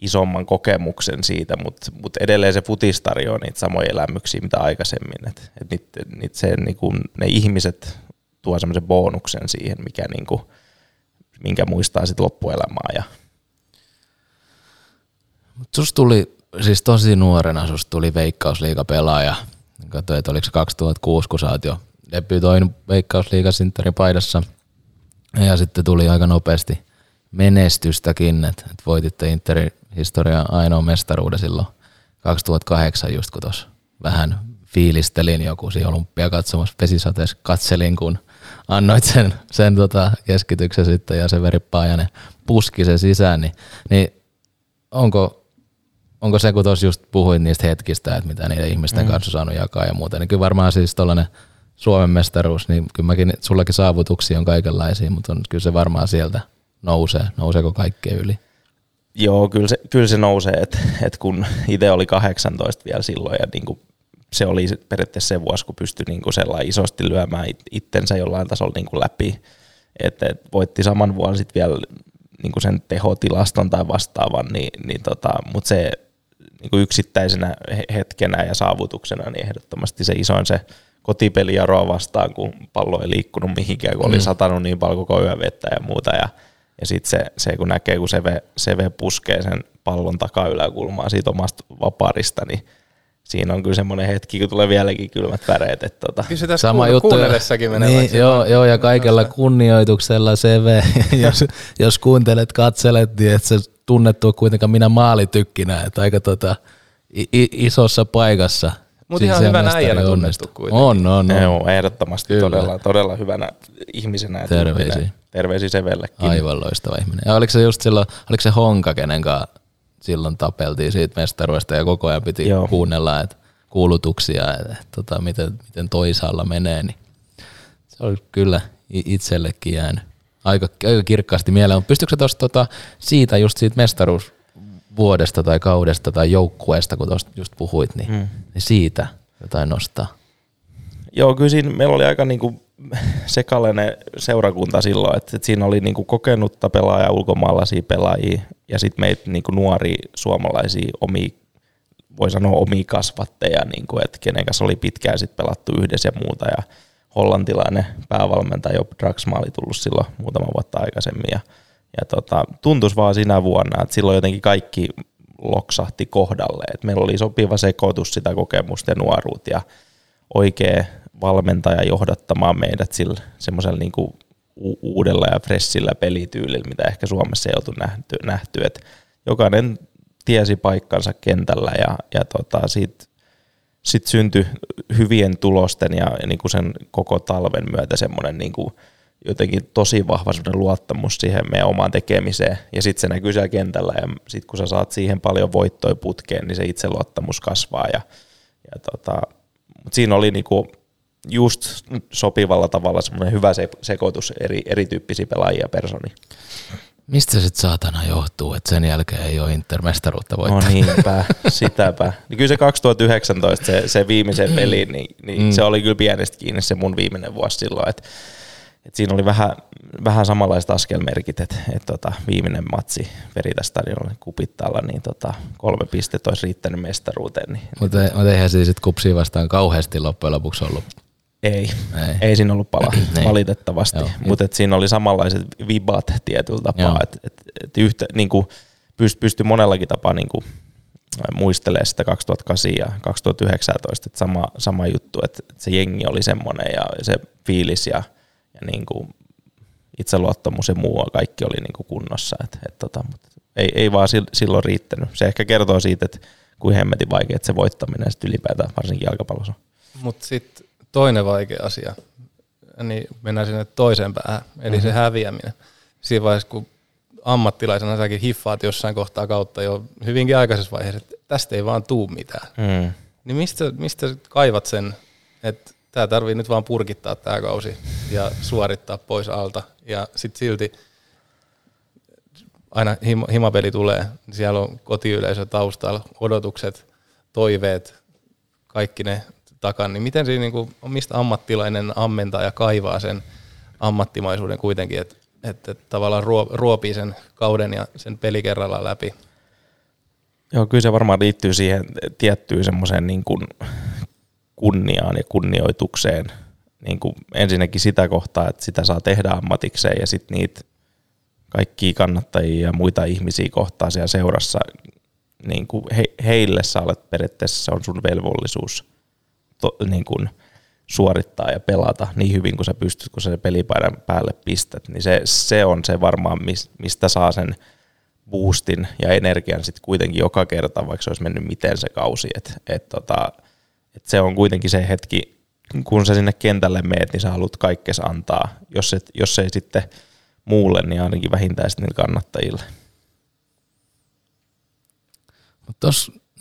isomman kokemuksen siitä, mutta mut edelleen se futis tarjoaa niitä samoja elämyksiä mitä aikaisemmin. Et, et niit, niit se, niinku, ne ihmiset tuo semmoisen bonuksen siihen, mikä niinku, minkä muistaa sitten loppuelämää. Ja... Mut sus tuli, siis tosi nuorena sus tuli veikkausliigapelaaja. Katsoin, että oliko se 2006, kun sä oot jo debytoinut veikkausliigasinterin paidassa. Ja sitten tuli aika nopeasti menestystäkin, että, että voititte Interin historian ainoa mestaruuden silloin 2008, just kun tuossa vähän fiilistelin joku siinä olympia katsomassa vesisateessa, katselin, kun annoit sen, sen tota keskityksen sitten ja se veripaajainen puski sen sisään, niin, niin onko, onko se, kun tuossa just puhuit niistä hetkistä, että mitä niiden ihmisten mm. kanssa on saanut jakaa ja muuta, niin kyllä varmaan siis tuollainen Suomen mestaruus, niin kyllä mäkin, sullakin saavutuksia on kaikenlaisia, mutta on, kyllä se varmaan sieltä nousee, nouseeko kaikkea yli? Joo, kyllä se, kyllä se nousee, että et kun itse oli 18 vielä silloin ja niin kuin se oli periaatteessa se vuosi, kun pystyi niin kuin sellainen isosti lyömään itsensä jollain tasolla niin kuin läpi, että et voitti saman vuonna sitten vielä niin kuin sen tehotilaston tai vastaavan, niin, niin tota, mutta se niin kuin yksittäisenä hetkenä ja saavutuksena, niin ehdottomasti se isoin se kotipeli Jaroa vastaan, kun pallo ei liikkunut mihinkään, kun mm. oli satanut niin paljon koko yön vettä ja muuta, ja ja sitten se, se, kun näkee, kun Seve, Seve puskee sen pallon takayläkulmaa siitä omasta vaparista, niin siinä on kyllä semmoinen hetki, kun tulee vieläkin kylmät väreet. Että tota. Kyllä se tässä Sama juttu, kuunnellessakin menee. Niin, joo, joo, ja kaikella kunnioituksella CV, <laughs> jos, jos kuuntelet, katselet, niin et se tunnettu kuitenkaan minä maalitykkinä, että aika tota, i, isossa paikassa – mutta ihan hyvänä äijänä tunnettu kuitenkin. On, on, on. Joo, ehdottomasti todella, todella hyvänä ihmisenä. Terveisiä. Terveisiä Sevellekin. Aivan loistava ihminen. Ja oliko se just silloin, oliko se Honka, kenen kanssa silloin tapeltiin siitä mestaruudesta ja koko ajan piti Joo. kuunnella että kuulutuksia, että, että tota, miten, miten toisaalla menee, niin se oli kyllä itsellekin jäänyt aika, aika kirkkaasti mieleen. Pystyykö se tuosta tota, siitä just siitä mestaruus vuodesta tai kaudesta tai joukkueesta, kun tuosta just puhuit, niin, mm. niin siitä jotain nostaa. Joo, kyllä siinä meillä oli aika niinku <laughs> sekalainen seurakunta silloin, että, että siinä oli niinku kokenutta pelaajaa, ulkomaalaisia pelaajia ja sitten meitä niinku nuoria suomalaisia omi, voi sanoa omia kasvatteja, niinku, että kenen kanssa oli pitkään sit pelattu yhdessä ja muuta. Ja hollantilainen päävalmentaja Job Draxma oli tullut silloin muutama vuotta aikaisemmin ja, ja tota, tuntuisi vaan sinä vuonna, että silloin jotenkin kaikki loksahti kohdalle. Et meillä oli sopiva sekoitus sitä kokemusta ja nuoruut ja oikea valmentaja johdattamaan meidät sillä semmoisella niinku uudella ja fressillä pelityylillä, mitä ehkä Suomessa ei oltu nähty. nähty. Et jokainen tiesi paikkansa kentällä ja, ja tota, siitä sit syntyi hyvien tulosten ja, ja niin kuin sen koko talven myötä semmoinen niin jotenkin tosi vahva luottamus siihen meidän omaan tekemiseen. Ja sitten se näkyy siellä kentällä ja sitten kun sä saat siihen paljon voittoja putkeen, niin se itseluottamus kasvaa. Ja, ja tota, mutta siinä oli niinku just sopivalla tavalla semmoinen hyvä se, sekoitus eri, erityyppisiä pelaajia personi. Mistä se sitten saatana johtuu, että sen jälkeen ei ole intermestaruutta voittanut? No niinpä, sitäpä. Niin kyllä se 2019, se, se viimeisen peli, niin, niin mm. se oli kyllä pienestä kiinni se mun viimeinen vuosi silloin, että et siinä oli vähän, vähän samanlaiset askelmerkit, että et tota, viimeinen matsi Veritas-stadionilla kupittaalla, niin tota, kolme pistettä olisi riittänyt mestaruuteen. Niin, Mutta niin, eihän siis sit kupsia vastaan kauheasti loppujen lopuksi ollut ei, ei, ei siinä ollut pala, niin. valitettavasti, mutta siinä oli samanlaiset vibat tietyllä tapaa, että et, et yhtä, niinku, pyst, pystyi monellakin tapaa niinku, muistelee sitä 2008 ja 2019, että sama, sama juttu, että se jengi oli semmoinen ja se fiilis ja, ja niinku, itseluottamus ja muu kaikki oli niinku kunnossa, et, et tota, mutta ei, ei vaan silloin riittänyt. Se ehkä kertoo siitä, että kuin hemmetin vaikea se voittaminen sitten ylipäätään varsinkin jalkapallossa. Mutta sitten toinen vaikea asia, niin mennään sinne toiseen päähän, eli mm-hmm. se häviäminen. Siinä vaiheessa, kun ammattilaisena säkin hiffaat jossain kohtaa kautta jo hyvinkin aikaisessa vaiheessa, että tästä ei vaan tuu mitään. Mm. Niin mistä, mistä kaivat sen, että tämä tarvii nyt vaan purkittaa tämä kausi ja suorittaa pois alta. Ja sitten silti aina him, himapeli tulee, niin siellä on kotiyleisö taustalla, odotukset, toiveet, kaikki ne takana, niin miten siinä, niin kuin, mistä ammattilainen ammentaa ja kaivaa sen ammattimaisuuden kuitenkin, että että tavallaan ruopii sen kauden ja sen pelikerralla läpi. Joo, kyllä se varmaan liittyy siihen tiettyyn semmoiseen niin kuin kunniaan ja kunnioitukseen. Niin kuin ensinnäkin sitä kohtaa, että sitä saa tehdä ammatikseen ja sitten niitä kaikkia kannattajia ja muita ihmisiä kohtaa siellä seurassa, niin kuin he, heille sä olet periaatteessa, se on sun velvollisuus – to, niin kuin suorittaa ja pelata niin hyvin kuin sä pystyt, kun sä pelipaidan päälle pistät, niin se, se on se varmaan, mistä saa sen boostin ja energian sitten kuitenkin joka kerta, vaikka se olisi mennyt miten se kausi. Et, et tota, et se on kuitenkin se hetki, kun sä sinne kentälle meet, niin sä haluat kaikkes antaa. Jos, et, jos ei sitten muulle, niin ainakin vähintään sitten kannattajille. Mutta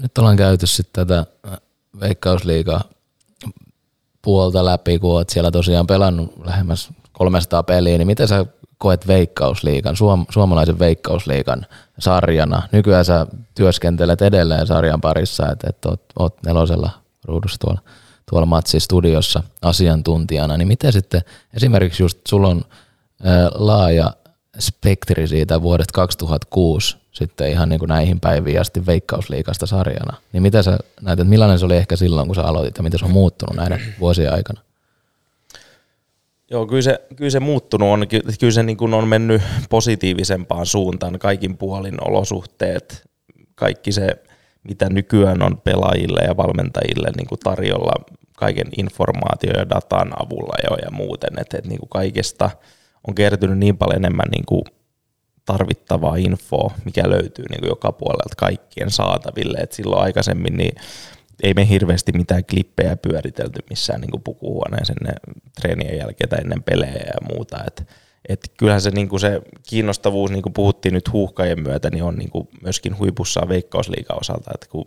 nyt ollaan käyty sitten tätä Veikkausliigaa puolta läpi, kun olet siellä tosiaan pelannut lähemmäs 300 peliä, niin miten sä koet Veikkausliikan, suom- suomalaisen Veikkausliikan sarjana? Nykyään sä työskentelet edelleen sarjan parissa, että et oot, oot nelosella ruudussa tuolla, tuolla Matsi-studiossa asiantuntijana, niin miten sitten esimerkiksi just sulla on ää, laaja spektri siitä vuodesta 2006 sitten ihan niin kuin näihin päiviin asti Veikkausliikasta sarjana. Niin mitä sä näet, että millainen se oli ehkä silloin, kun sä aloitit ja miten se on muuttunut näiden <clears throat> vuosien aikana? Joo, kyllä se, kyllä se muuttunut on. Kyllä se niin kuin on mennyt positiivisempaan suuntaan. Kaikin puolin olosuhteet, kaikki se, mitä nykyään on pelaajille ja valmentajille niin kuin tarjolla kaiken informaatio ja datan avulla jo ja muuten. Että, että niin kuin kaikesta on kertynyt niin paljon enemmän niin kuin tarvittavaa infoa, mikä löytyy niin kuin joka puolelta kaikkien saataville. Et silloin aikaisemmin niin ei me hirveästi mitään klippejä pyöritelty missään niin pukuhuoneessa ennen treenien jälkeen tai ennen pelejä ja muuta. Et, et kyllähän se, niin kuin se kiinnostavuus, niin kuin puhuttiin nyt huuhkajien myötä, niin on niin kuin myöskin huipussa veikkausliikan osalta, että kun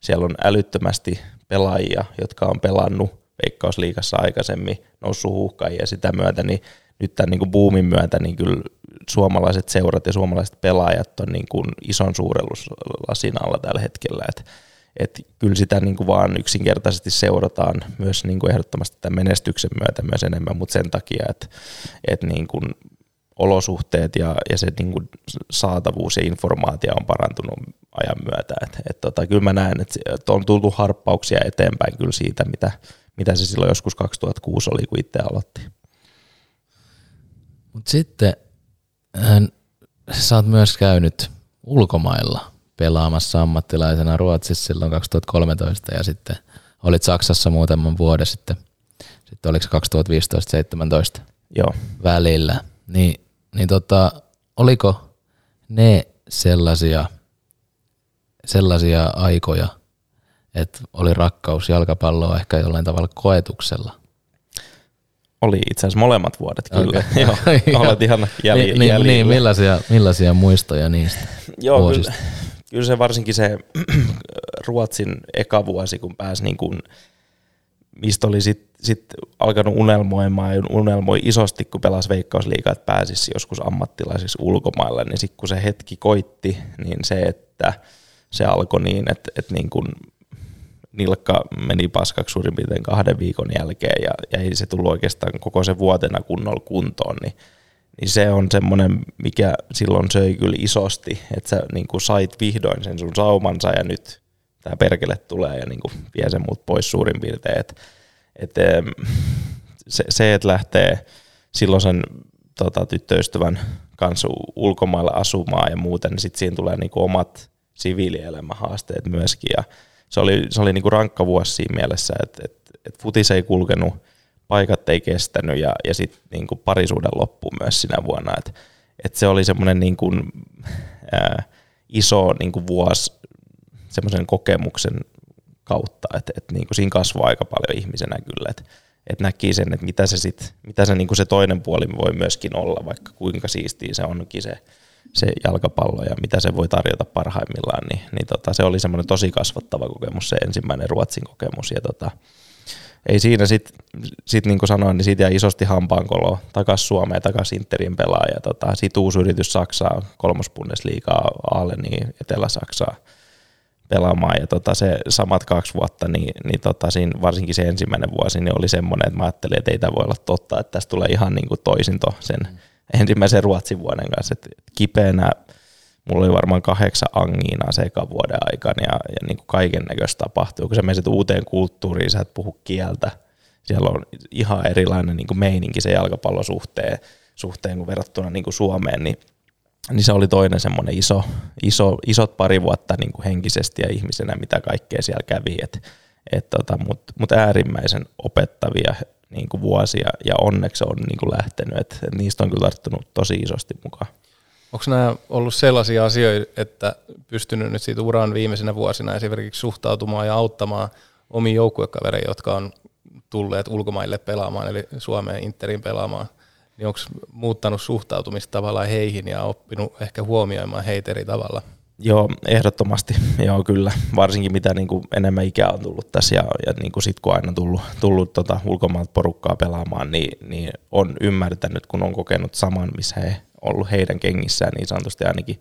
siellä on älyttömästi pelaajia, jotka on pelannut veikkausliikassa aikaisemmin, noussut huuhkajia sitä myötä, niin nyt tämän niin kuin boomin myötä niin kyllä suomalaiset seurat ja suomalaiset pelaajat on niin kuin ison suurelluslasin alla tällä hetkellä. Et, et kyllä sitä niin kuin vaan yksinkertaisesti seurataan myös niin kuin ehdottomasti tämän menestyksen myötä myös enemmän, mutta sen takia, että et niin kuin olosuhteet ja, ja se niin kuin saatavuus ja informaatio on parantunut ajan myötä. Et, et tota, kyllä mä näen, että on tultu harppauksia eteenpäin kyllä siitä, mitä, mitä se silloin joskus 2006 oli, kun itse aloitti. Mutta sitten hän, sä oot myös käynyt ulkomailla pelaamassa ammattilaisena Ruotsissa silloin 2013 ja sitten olit Saksassa muutaman vuoden sitten. Sitten oliko se 2015-2017 Joo. välillä. Niin, niin tota, oliko ne sellaisia, sellaisia aikoja, että oli rakkaus jalkapalloa ehkä jollain tavalla koetuksella? Oli itse asiassa molemmat vuodet kyllä. Okei. <laughs> <laughs> Joo, olet ihan niin, niin, niin, millaisia, millaisia muistoja niistä <laughs> Joo, vuosista? kyllä, kyllä se varsinkin se <clears throat> Ruotsin eka vuosi, kun pääsi niin kuin, mistä oli sitten sit alkanut unelmoimaan ja unelmoi isosti, kun pelasi Veikkausliigaa, että pääsisi joskus ammattilaisiksi ulkomaille, niin sitten kun se hetki koitti, niin se, että se alkoi niin, että, että niin kuin nilkka meni paskaksi suurin piirtein kahden viikon jälkeen ja, ja ei se tullut oikeastaan koko se vuotena kunnolla kuntoon, niin, niin se on semmoinen, mikä silloin söi kyllä isosti, että sä niin kuin sait vihdoin sen sun saumansa ja nyt tämä perkele tulee ja niin kuin vie sen mut pois suurin piirtein, et, em, se, se, että lähtee silloin sen tota, tyttöystävän kanssa ulkomailla asumaan ja muuten, niin sitten siinä tulee niinku omat siviilielämähaasteet myöskin. Ja se oli, se oli niinku rankka vuosi siinä mielessä, että et, et futis ei kulkenut, paikat ei kestänyt ja, ja sitten niinku parisuuden loppu myös sinä vuonna. Et, et se oli semmoinen niinku, ää, iso niinku vuosi semmoisen kokemuksen kautta, että et niinku siinä kasvoi aika paljon ihmisenä kyllä, että et näki sen, että mitä se, sit, mitä se, niinku se toinen puoli voi myöskin olla, vaikka kuinka siistiä se onkin se, se jalkapallo ja mitä se voi tarjota parhaimmillaan, niin, niin tota, se oli semmoinen tosi kasvattava kokemus, se ensimmäinen Ruotsin kokemus. Ja tota, ei siinä sitten, sit niin kuin sanoin, niin siitä jäi isosti hampaankolo takaisin Suomeen, takaisin Interin pelaa ja tota, sitten uusi yritys Saksaa, kolmosbundesliigaa Aaleniin, Etelä-Saksaa pelaamaan. Ja tota, se samat kaksi vuotta, niin, niin tota, siinä, varsinkin se ensimmäinen vuosi niin oli semmoinen, että mä ajattelin, että ei tämä voi olla totta, että tästä tulee ihan niin kuin toisinto sen ensimmäisen Ruotsin vuoden kanssa, että kipeänä mulla oli varmaan kahdeksan angiinaa se ekan vuoden aikana ja, ja niin kuin kaiken näköistä tapahtuu. Kun sä menet uuteen kulttuuriin, sä et puhu kieltä, siellä on ihan erilainen niin kuin meininki se jalkapallosuhteen suhteen kuin verrattuna niin kuin Suomeen, niin, niin se oli toinen semmoinen iso, iso, isot pari vuotta niin kuin henkisesti ja ihmisenä, mitä kaikkea siellä kävi. Et, et tota, Mutta mut äärimmäisen opettavia niin kuin vuosia ja onneksi on niin kuin lähtenyt, et niistä on kyllä tarttunut tosi isosti mukaan. Onko nämä ollut sellaisia asioita, että pystynyt nyt siitä uran viimeisenä vuosina esimerkiksi suhtautumaan ja auttamaan omiin joukkuekavereita, jotka on tulleet ulkomaille pelaamaan, eli Suomeen Interin pelaamaan, niin onko muuttanut suhtautumista tavallaan heihin ja oppinut ehkä huomioimaan heitä eri tavalla? Joo, ehdottomasti. <laughs> Joo, kyllä. Varsinkin mitä niin kuin enemmän ikää on tullut tässä ja, ja niin kuin sit kun aina tullut, tullut tota ulkomailta porukkaa pelaamaan, niin, niin on ymmärtänyt, kun on kokenut saman, missä he ollut heidän kengissään niin sanotusti ainakin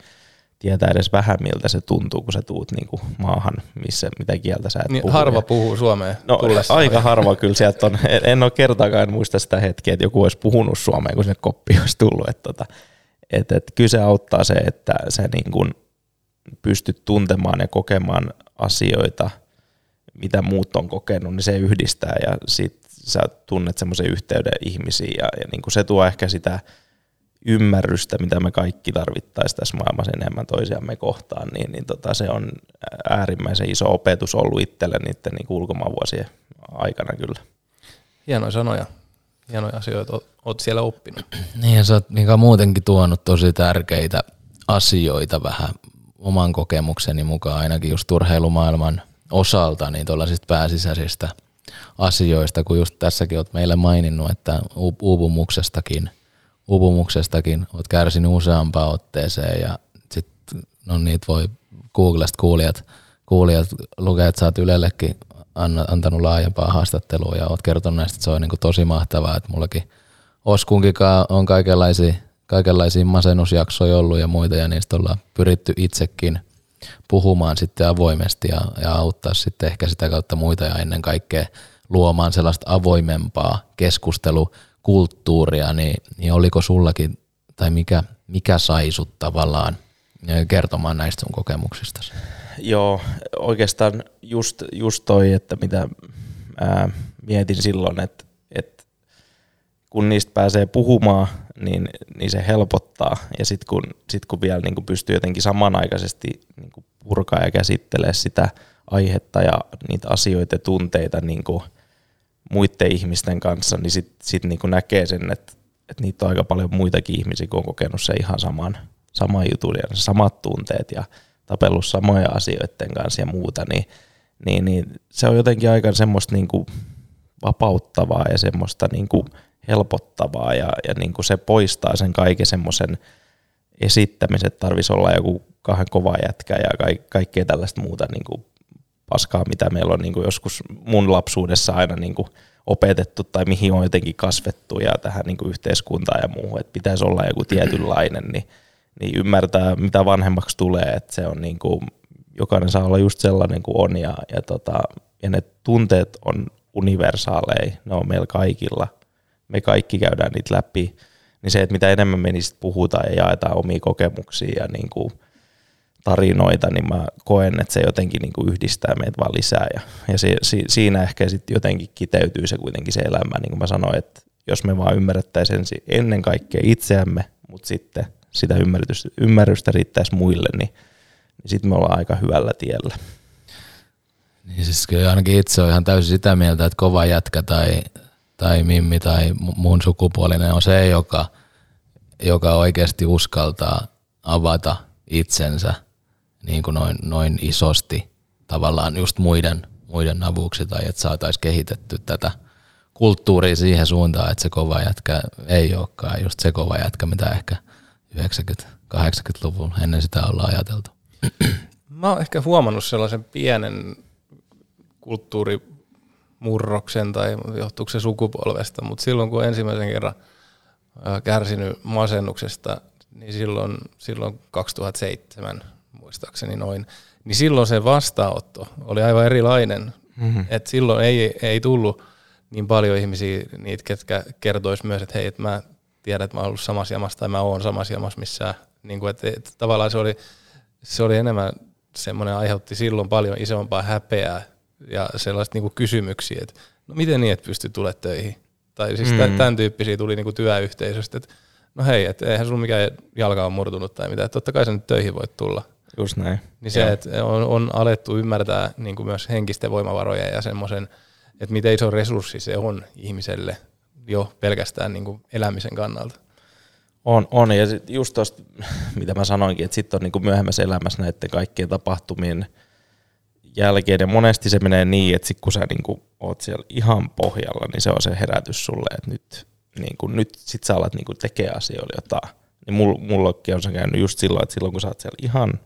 tietää edes vähän, miltä se tuntuu, kun sä tuut niin kuin maahan, missä, mitä kieltä sä et Niin puhu. harva puhuu suomea No tullessa. aika harva kyllä sieltä on. En- En ole kertaakaan muista sitä hetkeä, että joku olisi puhunut suomea, kun sinne koppi olisi tullut. Että tota, et, et, kyllä se auttaa se, että sä niin kuin pystyt tuntemaan ja kokemaan asioita, mitä muut on kokenut, niin se yhdistää ja sit sä tunnet semmoisen yhteyden ihmisiin ja, ja niin kuin se tuo ehkä sitä ymmärrystä, mitä me kaikki tarvittaisiin tässä maailmassa enemmän toisiamme kohtaan, niin, niin tota, se on äärimmäisen iso opetus ollut itselle niiden niin ulkomaanvuosien aikana kyllä. Hienoja sanoja, hienoja asioita oot- siellä oppinut. Niin ja sä oot Mika muutenkin tuonut tosi tärkeitä asioita vähän oman kokemukseni mukaan, ainakin just urheilumaailman osalta, niin tuollaisista pääsisäisistä asioista, kun just tässäkin oot meille maininnut, että uupumuksestakin, uupumuksestakin oot kärsinyt useampaan otteeseen ja sitten no niitä voi Googlesta kuulijat, kuulijat lukea, että sä oot Ylellekin antanut laajempaa haastattelua ja oot kertonut näistä, että se on niin tosi mahtavaa, että mullakin Oskunkikaan on kaikenlaisia, kaikenlaisia masennusjaksoja ollut ja muita, ja niistä ollaan pyritty itsekin puhumaan sitten avoimesti ja, ja auttaa sitten ehkä sitä kautta muita ja ennen kaikkea luomaan sellaista avoimempaa keskustelukulttuuria, niin, niin oliko sullakin, tai mikä, mikä sai sut tavallaan kertomaan näistä sun kokemuksista? Joo, oikeastaan just, just toi, että mitä ää, mietin silloin, että kun niistä pääsee puhumaan, niin, niin se helpottaa. Ja sitten kun, sit kun vielä niin kuin pystyy jotenkin samanaikaisesti niin purkaa ja käsittelee sitä aihetta ja niitä asioita ja tunteita niin muiden ihmisten kanssa, niin sitten sit niin näkee sen, että, että niitä on aika paljon muitakin ihmisiä, kun on kokenut se ihan saman, saman jutun ja samat tunteet ja tapellut samoja asioiden kanssa ja muuta, niin, niin, niin se on jotenkin aika semmoista niin kuin vapauttavaa ja semmoista niin kuin helpottavaa ja, ja niin kuin se poistaa sen kaiken semmoisen esittämisen, että tarvitsisi olla joku kahden kova jätkä ja ka- kaikkea tällaista muuta niin kuin paskaa, mitä meillä on niin kuin joskus mun lapsuudessa aina niin kuin opetettu tai mihin on jotenkin kasvettu ja tähän niin kuin yhteiskuntaan ja muuhun, että pitäisi olla joku tietynlainen, niin, niin ymmärtää, mitä vanhemmaksi tulee, että se on niin kuin, jokainen saa olla just sellainen kuin on ja, ja, tota, ja ne tunteet on universaaleja, ne on meillä kaikilla, me kaikki käydään niitä läpi, niin se, että mitä enemmän me niistä puhutaan ja jaetaan omia kokemuksia ja niin kuin tarinoita, niin mä koen, että se jotenkin niin kuin yhdistää meitä vaan lisää. Ja, ja se, si, siinä ehkä sitten jotenkin kiteytyy se kuitenkin se elämä, niin kuin mä sanoin, että jos me vaan ymmärrettäisiin ennen kaikkea itseämme, mutta sitten sitä ymmärrystä, ymmärrystä riittäisi muille, niin, niin sitten me ollaan aika hyvällä tiellä. Niin siis kyllä ainakin itse on ihan täysin sitä mieltä, että kova jätkä tai, tai mimmi tai muun sukupuolinen on se, joka, joka oikeasti uskaltaa avata itsensä niin kuin noin, noin isosti tavallaan just muiden, muiden avuksi tai että saataisiin kehitetty tätä kulttuuria siihen suuntaan, että se kova jätkä ei olekaan just se kova jätkä, mitä ehkä 90-80-luvulla ennen sitä ollaan ajateltu. Mä oon ehkä huomannut sellaisen pienen kulttuurimurroksen tai johtuuko se sukupolvesta, mutta silloin kun ensimmäisen kerran kärsinyt masennuksesta, niin silloin, silloin 2007 muistaakseni noin, niin silloin se vastaanotto oli aivan erilainen. Mm-hmm. Et silloin ei, ei tullut niin paljon ihmisiä, niitä, ketkä kertois myös, että hei, että mä tiedän, että mä oon ollut samassa jamassa tai mä oon samassa jamassa missään. Niin kuin, että, että tavallaan se oli, se oli enemmän semmoinen, aiheutti silloin paljon isompaa häpeää ja sellaista niin kuin kysymyksiä, että no miten niin, että pystyy tulemaan töihin? Tai siis mm. tämän tyyppisiä tuli niin kuin työyhteisöstä, että no hei, että eihän sulla mikään jalka on murtunut tai mitä, että totta kai sä nyt töihin voit tulla. Just näin. Niin se, että on, on alettu ymmärtää niin kuin myös henkisten voimavaroja ja semmoisen, että miten iso resurssi se on ihmiselle jo pelkästään niin kuin elämisen kannalta. On, on. ja sit just tuosta, <laughs> mitä mä sanoinkin, että sitten on niin kuin myöhemmässä elämässä näiden kaikkien tapahtumien jälkeen, ja monesti se menee niin, että sit kun sä niin kuin oot siellä ihan pohjalla, niin se on se herätys sulle, että nyt, niin kuin, nyt sit sä alat niin kuin tekee asioille jotain. Niin mullakin on se käynyt just silloin, että silloin kun sä oot siellä ihan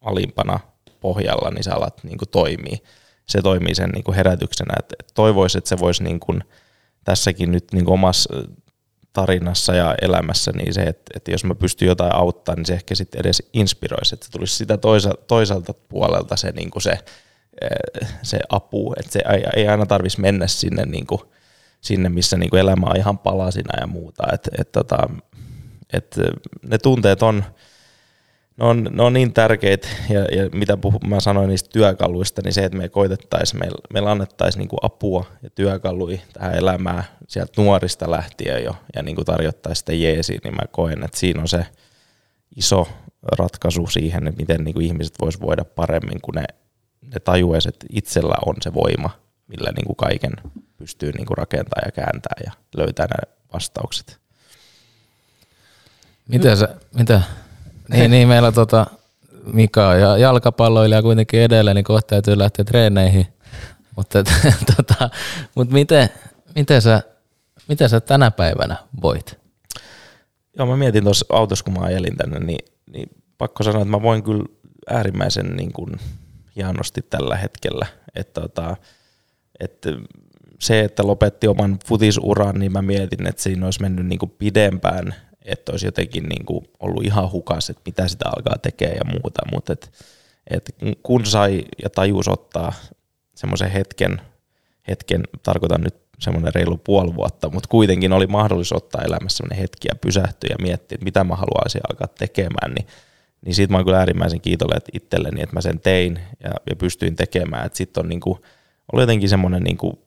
alimpana pohjalla, niin sä alat niin kuin toimii. Se toimii sen niin kuin herätyksenä, että toivoisi, että se voisi niin kuin tässäkin nyt niin kuin omassa tarinassa ja elämässä, niin se, että, että jos mä pystyn jotain auttaa, niin se ehkä sitten edes inspiroisi, että se tulisi sitä toisa, toiselta puolelta se, niin kuin se, eh, se apu, että se ei, ei aina tarvitsisi mennä sinne, niin kuin, sinne missä niin kuin elämä on ihan palasina ja muuta, että et, tota, et ne tunteet on, ne on, ne on niin tärkeitä, ja, ja mitä puhu, mä sanoin niistä työkaluista, niin se, että me koitettaisiin, meillä, meillä annettaisiin niin apua ja työkaluja tähän elämään sieltä nuorista lähtien jo, ja niin kuin tarjottaisiin sitä jeesiä, niin mä koen, että siinä on se iso ratkaisu siihen, että miten niin kuin ihmiset vois voida paremmin, kun ne, ne tajuaisi, että itsellä on se voima, millä niin kuin kaiken pystyy niin kuin rakentamaan ja kääntämään ja löytää ne vastaukset. Mitä sä, mitä, niin, <laughs> niin meillä tota, Mika on ja jalkapalloilija kuitenkin edellä, niin kohta täytyy lähteä treeneihin. Mutta <laughs> tota, mut miten, miten, sä, miten sä tänä päivänä voit? Joo, mä mietin tuossa autossa, kun mä ajelin tänne, niin, niin pakko sanoa, että mä voin kyllä äärimmäisen niin kuin hienosti tällä hetkellä. Että tota, että se, että lopetti oman futisuran, niin mä mietin, että siinä olisi mennyt niin kuin pidempään että olisi jotenkin niin kuin ollut ihan hukas, että mitä sitä alkaa tekemään ja muuta, mutta et, et kun sai ja tajus ottaa semmoisen hetken, hetken, tarkoitan nyt semmoinen reilu puoli vuotta, mutta kuitenkin oli mahdollisuus ottaa elämässä semmoinen hetki ja pysähtyä ja miettiä, että mitä mä haluaisin alkaa tekemään, niin, niin siitä mä oon kyllä äärimmäisen kiitollinen itselleni, että mä sen tein ja, ja pystyin tekemään, että sitten on niin kuin, oli jotenkin semmoinen niin kuin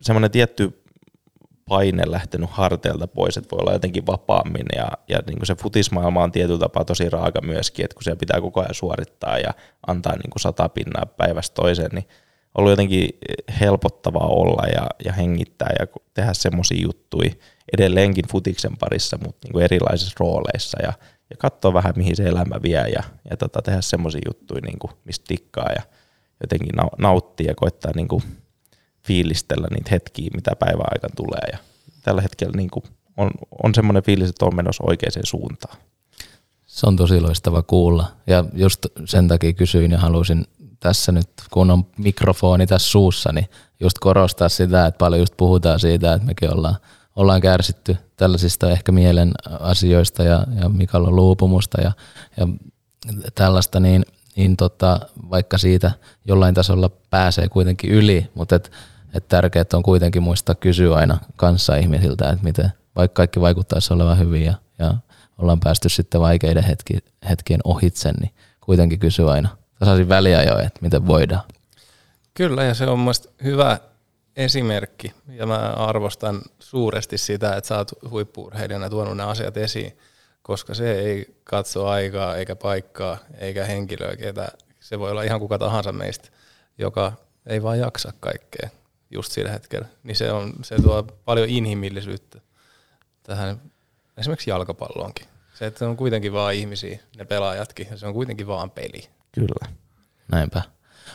semmoinen tietty paine lähtenyt harteilta pois, että voi olla jotenkin vapaammin ja, ja niin kuin se futismaailma on tietyllä tapaa tosi raaka myöskin, että kun siellä pitää koko ajan suorittaa ja antaa niin kuin sata pinnaa päivästä toiseen, niin ollut jotenkin helpottavaa olla ja, ja hengittää ja tehdä semmoisia juttuja edelleenkin futiksen parissa, mutta niin kuin erilaisissa rooleissa ja, ja katsoa vähän, mihin se elämä vie ja, ja tota, tehdä semmoisia juttuja, niin kuin, mistä tikkaa ja jotenkin nauttia ja koittaa niin kuin fiilistellä niitä hetkiä, mitä päivän aikana tulee. Ja tällä hetkellä niin kuin on, on semmoinen fiilis, että on menossa oikeaan suuntaan. Se on tosi loistava kuulla. Ja just sen takia kysyin ja halusin tässä nyt, kun on mikrofoni tässä suussa, niin just korostaa sitä, että paljon just puhutaan siitä, että mekin ollaan, ollaan kärsitty tällaisista ehkä mielen asioista ja, ja Mikael on luupumusta ja, ja tällaista, niin, niin tota, vaikka siitä jollain tasolla pääsee kuitenkin yli, mutta et, et tärkeää on kuitenkin muistaa kysyä aina kanssa ihmisiltä, että miten, vaikka kaikki vaikuttaisi olevan hyvin ja, ja ollaan päästy sitten vaikeiden hetki, hetkien ohitse, niin kuitenkin kysyä aina tasaisin väliajoin, että miten voidaan. Kyllä, ja se on mielestäni hyvä esimerkki, ja mä arvostan suuresti sitä, että sä oot huippuurheilijana tuonut nämä asiat esiin, koska se ei katso aikaa eikä paikkaa eikä henkilöä, ketä se voi olla ihan kuka tahansa meistä, joka ei vaan jaksa kaikkea just sillä hetkellä. Niin se, on, se tuo paljon inhimillisyyttä tähän esimerkiksi jalkapalloonkin. Se, että se on kuitenkin vaan ihmisiä, ne pelaajatkin, ja se on kuitenkin vaan peli. Kyllä. Näinpä.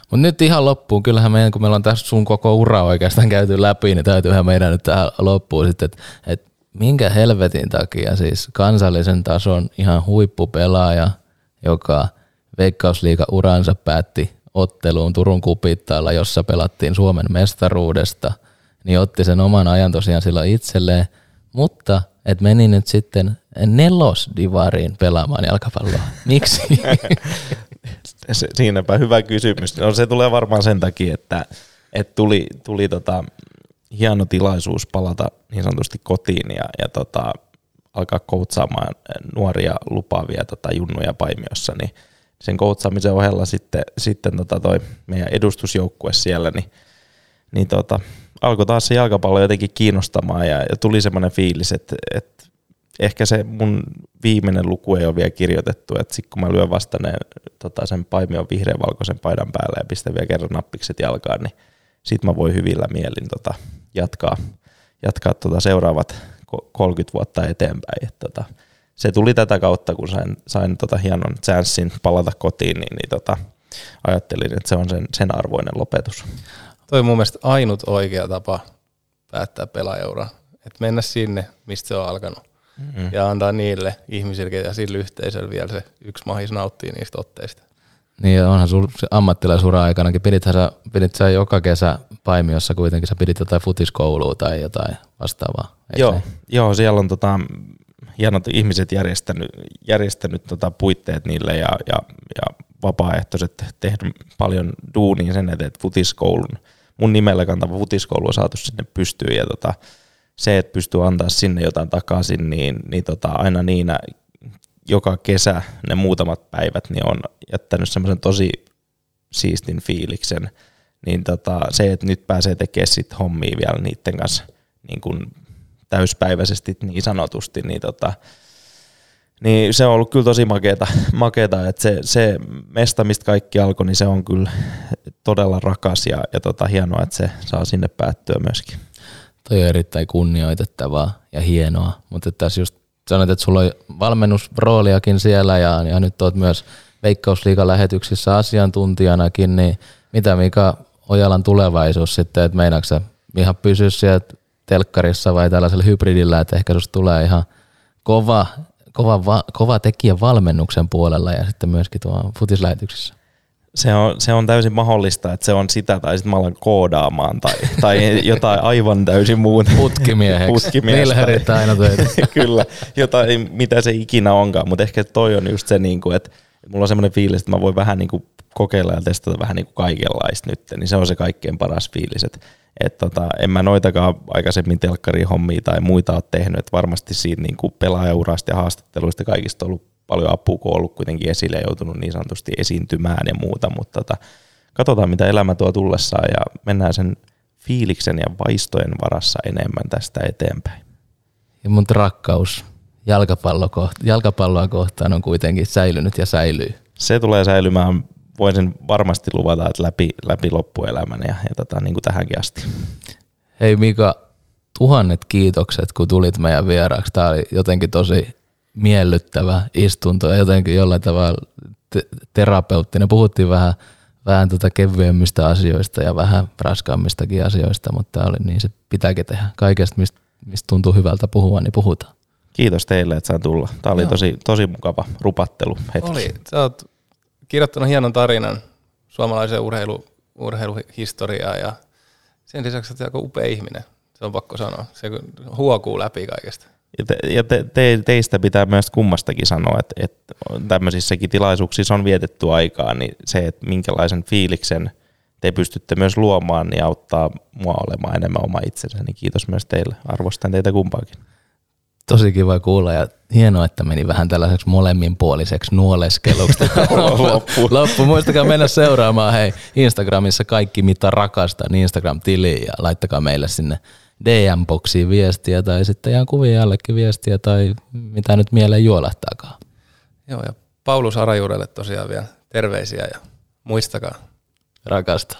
Mutta nyt ihan loppuun, kyllähän meidän, kun meillä on tässä sun koko ura oikeastaan käyty läpi, niin täytyyhän meidän nyt tähän loppuun sitten, että et minkä helvetin takia siis kansallisen tason ihan huippupelaaja, joka Veikkausliiga uransa päätti otteluun Turun kupittaalla, jossa pelattiin Suomen mestaruudesta, niin otti sen oman ajan tosiaan sillä itselleen, mutta et meni nyt sitten nelosdivariin pelaamaan jalkapalloa. <laughs> Miksi? <laughs> Siinäpä hyvä kysymys. No, se tulee varmaan sen takia, että, että tuli, tuli tota, hieno tilaisuus palata niin sanotusti kotiin ja, ja tota, alkaa koutsaamaan nuoria lupaavia tota, junnuja Paimiossa, niin sen koutsaamisen ohella sitten, sitten tota toi meidän edustusjoukkue siellä, niin, niin tota, alkoi taas se jalkapallo jotenkin kiinnostamaan ja, ja tuli semmoinen fiilis, että, että ehkä se mun viimeinen luku ei ole vielä kirjoitettu, että sitten kun mä lyön vasta ne, tota, sen paimion vihreän valkoisen paidan päälle ja pistän vielä kerran nappikset jalkaan, niin sit mä voin hyvillä mielin tota, jatkaa, jatkaa tota seuraavat 30 vuotta eteenpäin. Et, tota, se tuli tätä kautta, kun sain, sain tota hienon chanssin palata kotiin, niin, niin tota, ajattelin, että se on sen, sen arvoinen lopetus. Toi on mun mielestä ainut oikea tapa päättää pelaajaura. Että mennä sinne, mistä se on alkanut. Mm-hmm. Ja antaa niille ihmisille ja sille yhteisölle vielä se yksi mahis nauttii niistä otteista. Niin onhan sun ammattilaisura aikanakin, pidit sä, pidit sä joka kesä Paimiossa kuitenkin, sä pidit jotain futiskoulua tai jotain vastaavaa. Joo, joo, siellä on tota, hienot ihmiset järjestänyt, järjestänyt tota puitteet niille ja, ja, ja vapaaehtoiset tehnyt paljon duunia sen eteen, että futiskoulun, mun nimellä kantava futiskoulu on saatu sinne pystyyn ja tota, se, että pystyy antaa sinne jotain takaisin, niin, niin tota, aina niinä joka kesä ne muutamat päivät niin on jättänyt semmoisen tosi siistin fiiliksen, niin tota, se, että nyt pääsee tekemään sit hommia vielä niiden kanssa niin kuin täyspäiväisesti niin sanotusti, niin, tota, niin se on ollut kyllä tosi makeeta, <laughs> makeeta että se, se mesta, mistä kaikki alkoi, niin se on kyllä todella rakas ja, ja tota, hienoa, että se saa sinne päättyä myöskin. Toi on erittäin kunnioitettavaa ja hienoa, mutta tässä just sanoit, että sulla on valmennusrooliakin siellä ja, ja nyt oot myös Veikkausliigan lähetyksissä asiantuntijanakin, niin mitä Mika Ojalan tulevaisuus sitten, että meinaatko ihan pysyä sieltä telkkarissa vai tällaisella hybridillä, että ehkä susta tulee ihan kova, kova, va, kova tekijä valmennuksen puolella ja sitten myöskin tuo futislähetyksissä? Se on, se on täysin mahdollista, että se on sitä tai sitten mä alan koodaamaan tai, tai jotain aivan täysin muuta. Putkimieheksi. Putkimieheksi. Niillä aina töitä. <laughs> Kyllä, jotain mitä se ikinä onkaan, mutta ehkä toi on just se, niin kuin, että mulla on semmoinen fiilis, että mä voin vähän niin kuin kokeilla ja testata vähän niin kuin kaikenlaista nyt, niin se on se kaikkein paras fiilis, että et tota, en mä noitakaan aikaisemmin telkkarihommia tai muita ole tehnyt, että varmasti siinä niin kuin pelaajaurasta ja haastatteluista kaikista on ollut paljon apua, kun on ollut kuitenkin esille ja joutunut niin sanotusti esiintymään ja muuta, mutta tota, katsotaan mitä elämä tuo tullessaan ja mennään sen fiiliksen ja vaistojen varassa enemmän tästä eteenpäin. Ja mun rakkaus jalkapallo koht- jalkapalloa kohtaan on kuitenkin säilynyt ja säilyy. Se tulee säilymään, voisin varmasti luvata, että läpi, läpi loppuelämän ja, ja tota, niin kuin tähänkin asti. Hei Mika, tuhannet kiitokset, kun tulit meidän vieraaksi. Tämä oli jotenkin tosi miellyttävä istunto ja jotenkin jollain tavalla te- terapeuttinen. Puhuttiin vähän, vähän tota kevyemmistä asioista ja vähän raskaammistakin asioista, mutta tämä oli niin, se pitääkin tehdä. Kaikesta, mistä, mistä tuntuu hyvältä puhua, niin puhutaan. Kiitos teille, että sain tulla. Tämä oli tosi, tosi mukava rupattelu hetki. Oli. Sä oot kirjoittanut hienon tarinan suomalaisen urheilu, urheiluhistoriaa ja sen lisäksi olet aika upea ihminen. Se on pakko sanoa. Se huokuu läpi kaikesta. Ja, te, ja te, te, teistä pitää myös kummastakin sanoa, että, että tämmöisissäkin tilaisuuksissa on vietetty aikaa, niin se, että minkälaisen fiiliksen te pystytte myös luomaan, niin auttaa mua olemaan enemmän oma itsensä. Niin kiitos myös teille. Arvostan teitä kumpaakin. Tosi kiva kuulla ja hienoa, että meni vähän tällaiseksi molemminpuoliseksi nuoleskeluksi. <laughs> Loppu. Loppu. Muistakaa mennä seuraamaan hei Instagramissa kaikki mitä rakastan Instagram-tiliin ja laittakaa meille sinne DM-boksiin viestiä tai sitten ihan kuvien jällekin viestiä tai mitä nyt mieleen juolahtaakaan. Joo, ja Paulus Arajuudelle tosiaan vielä terveisiä ja muistakaa. Rakasta.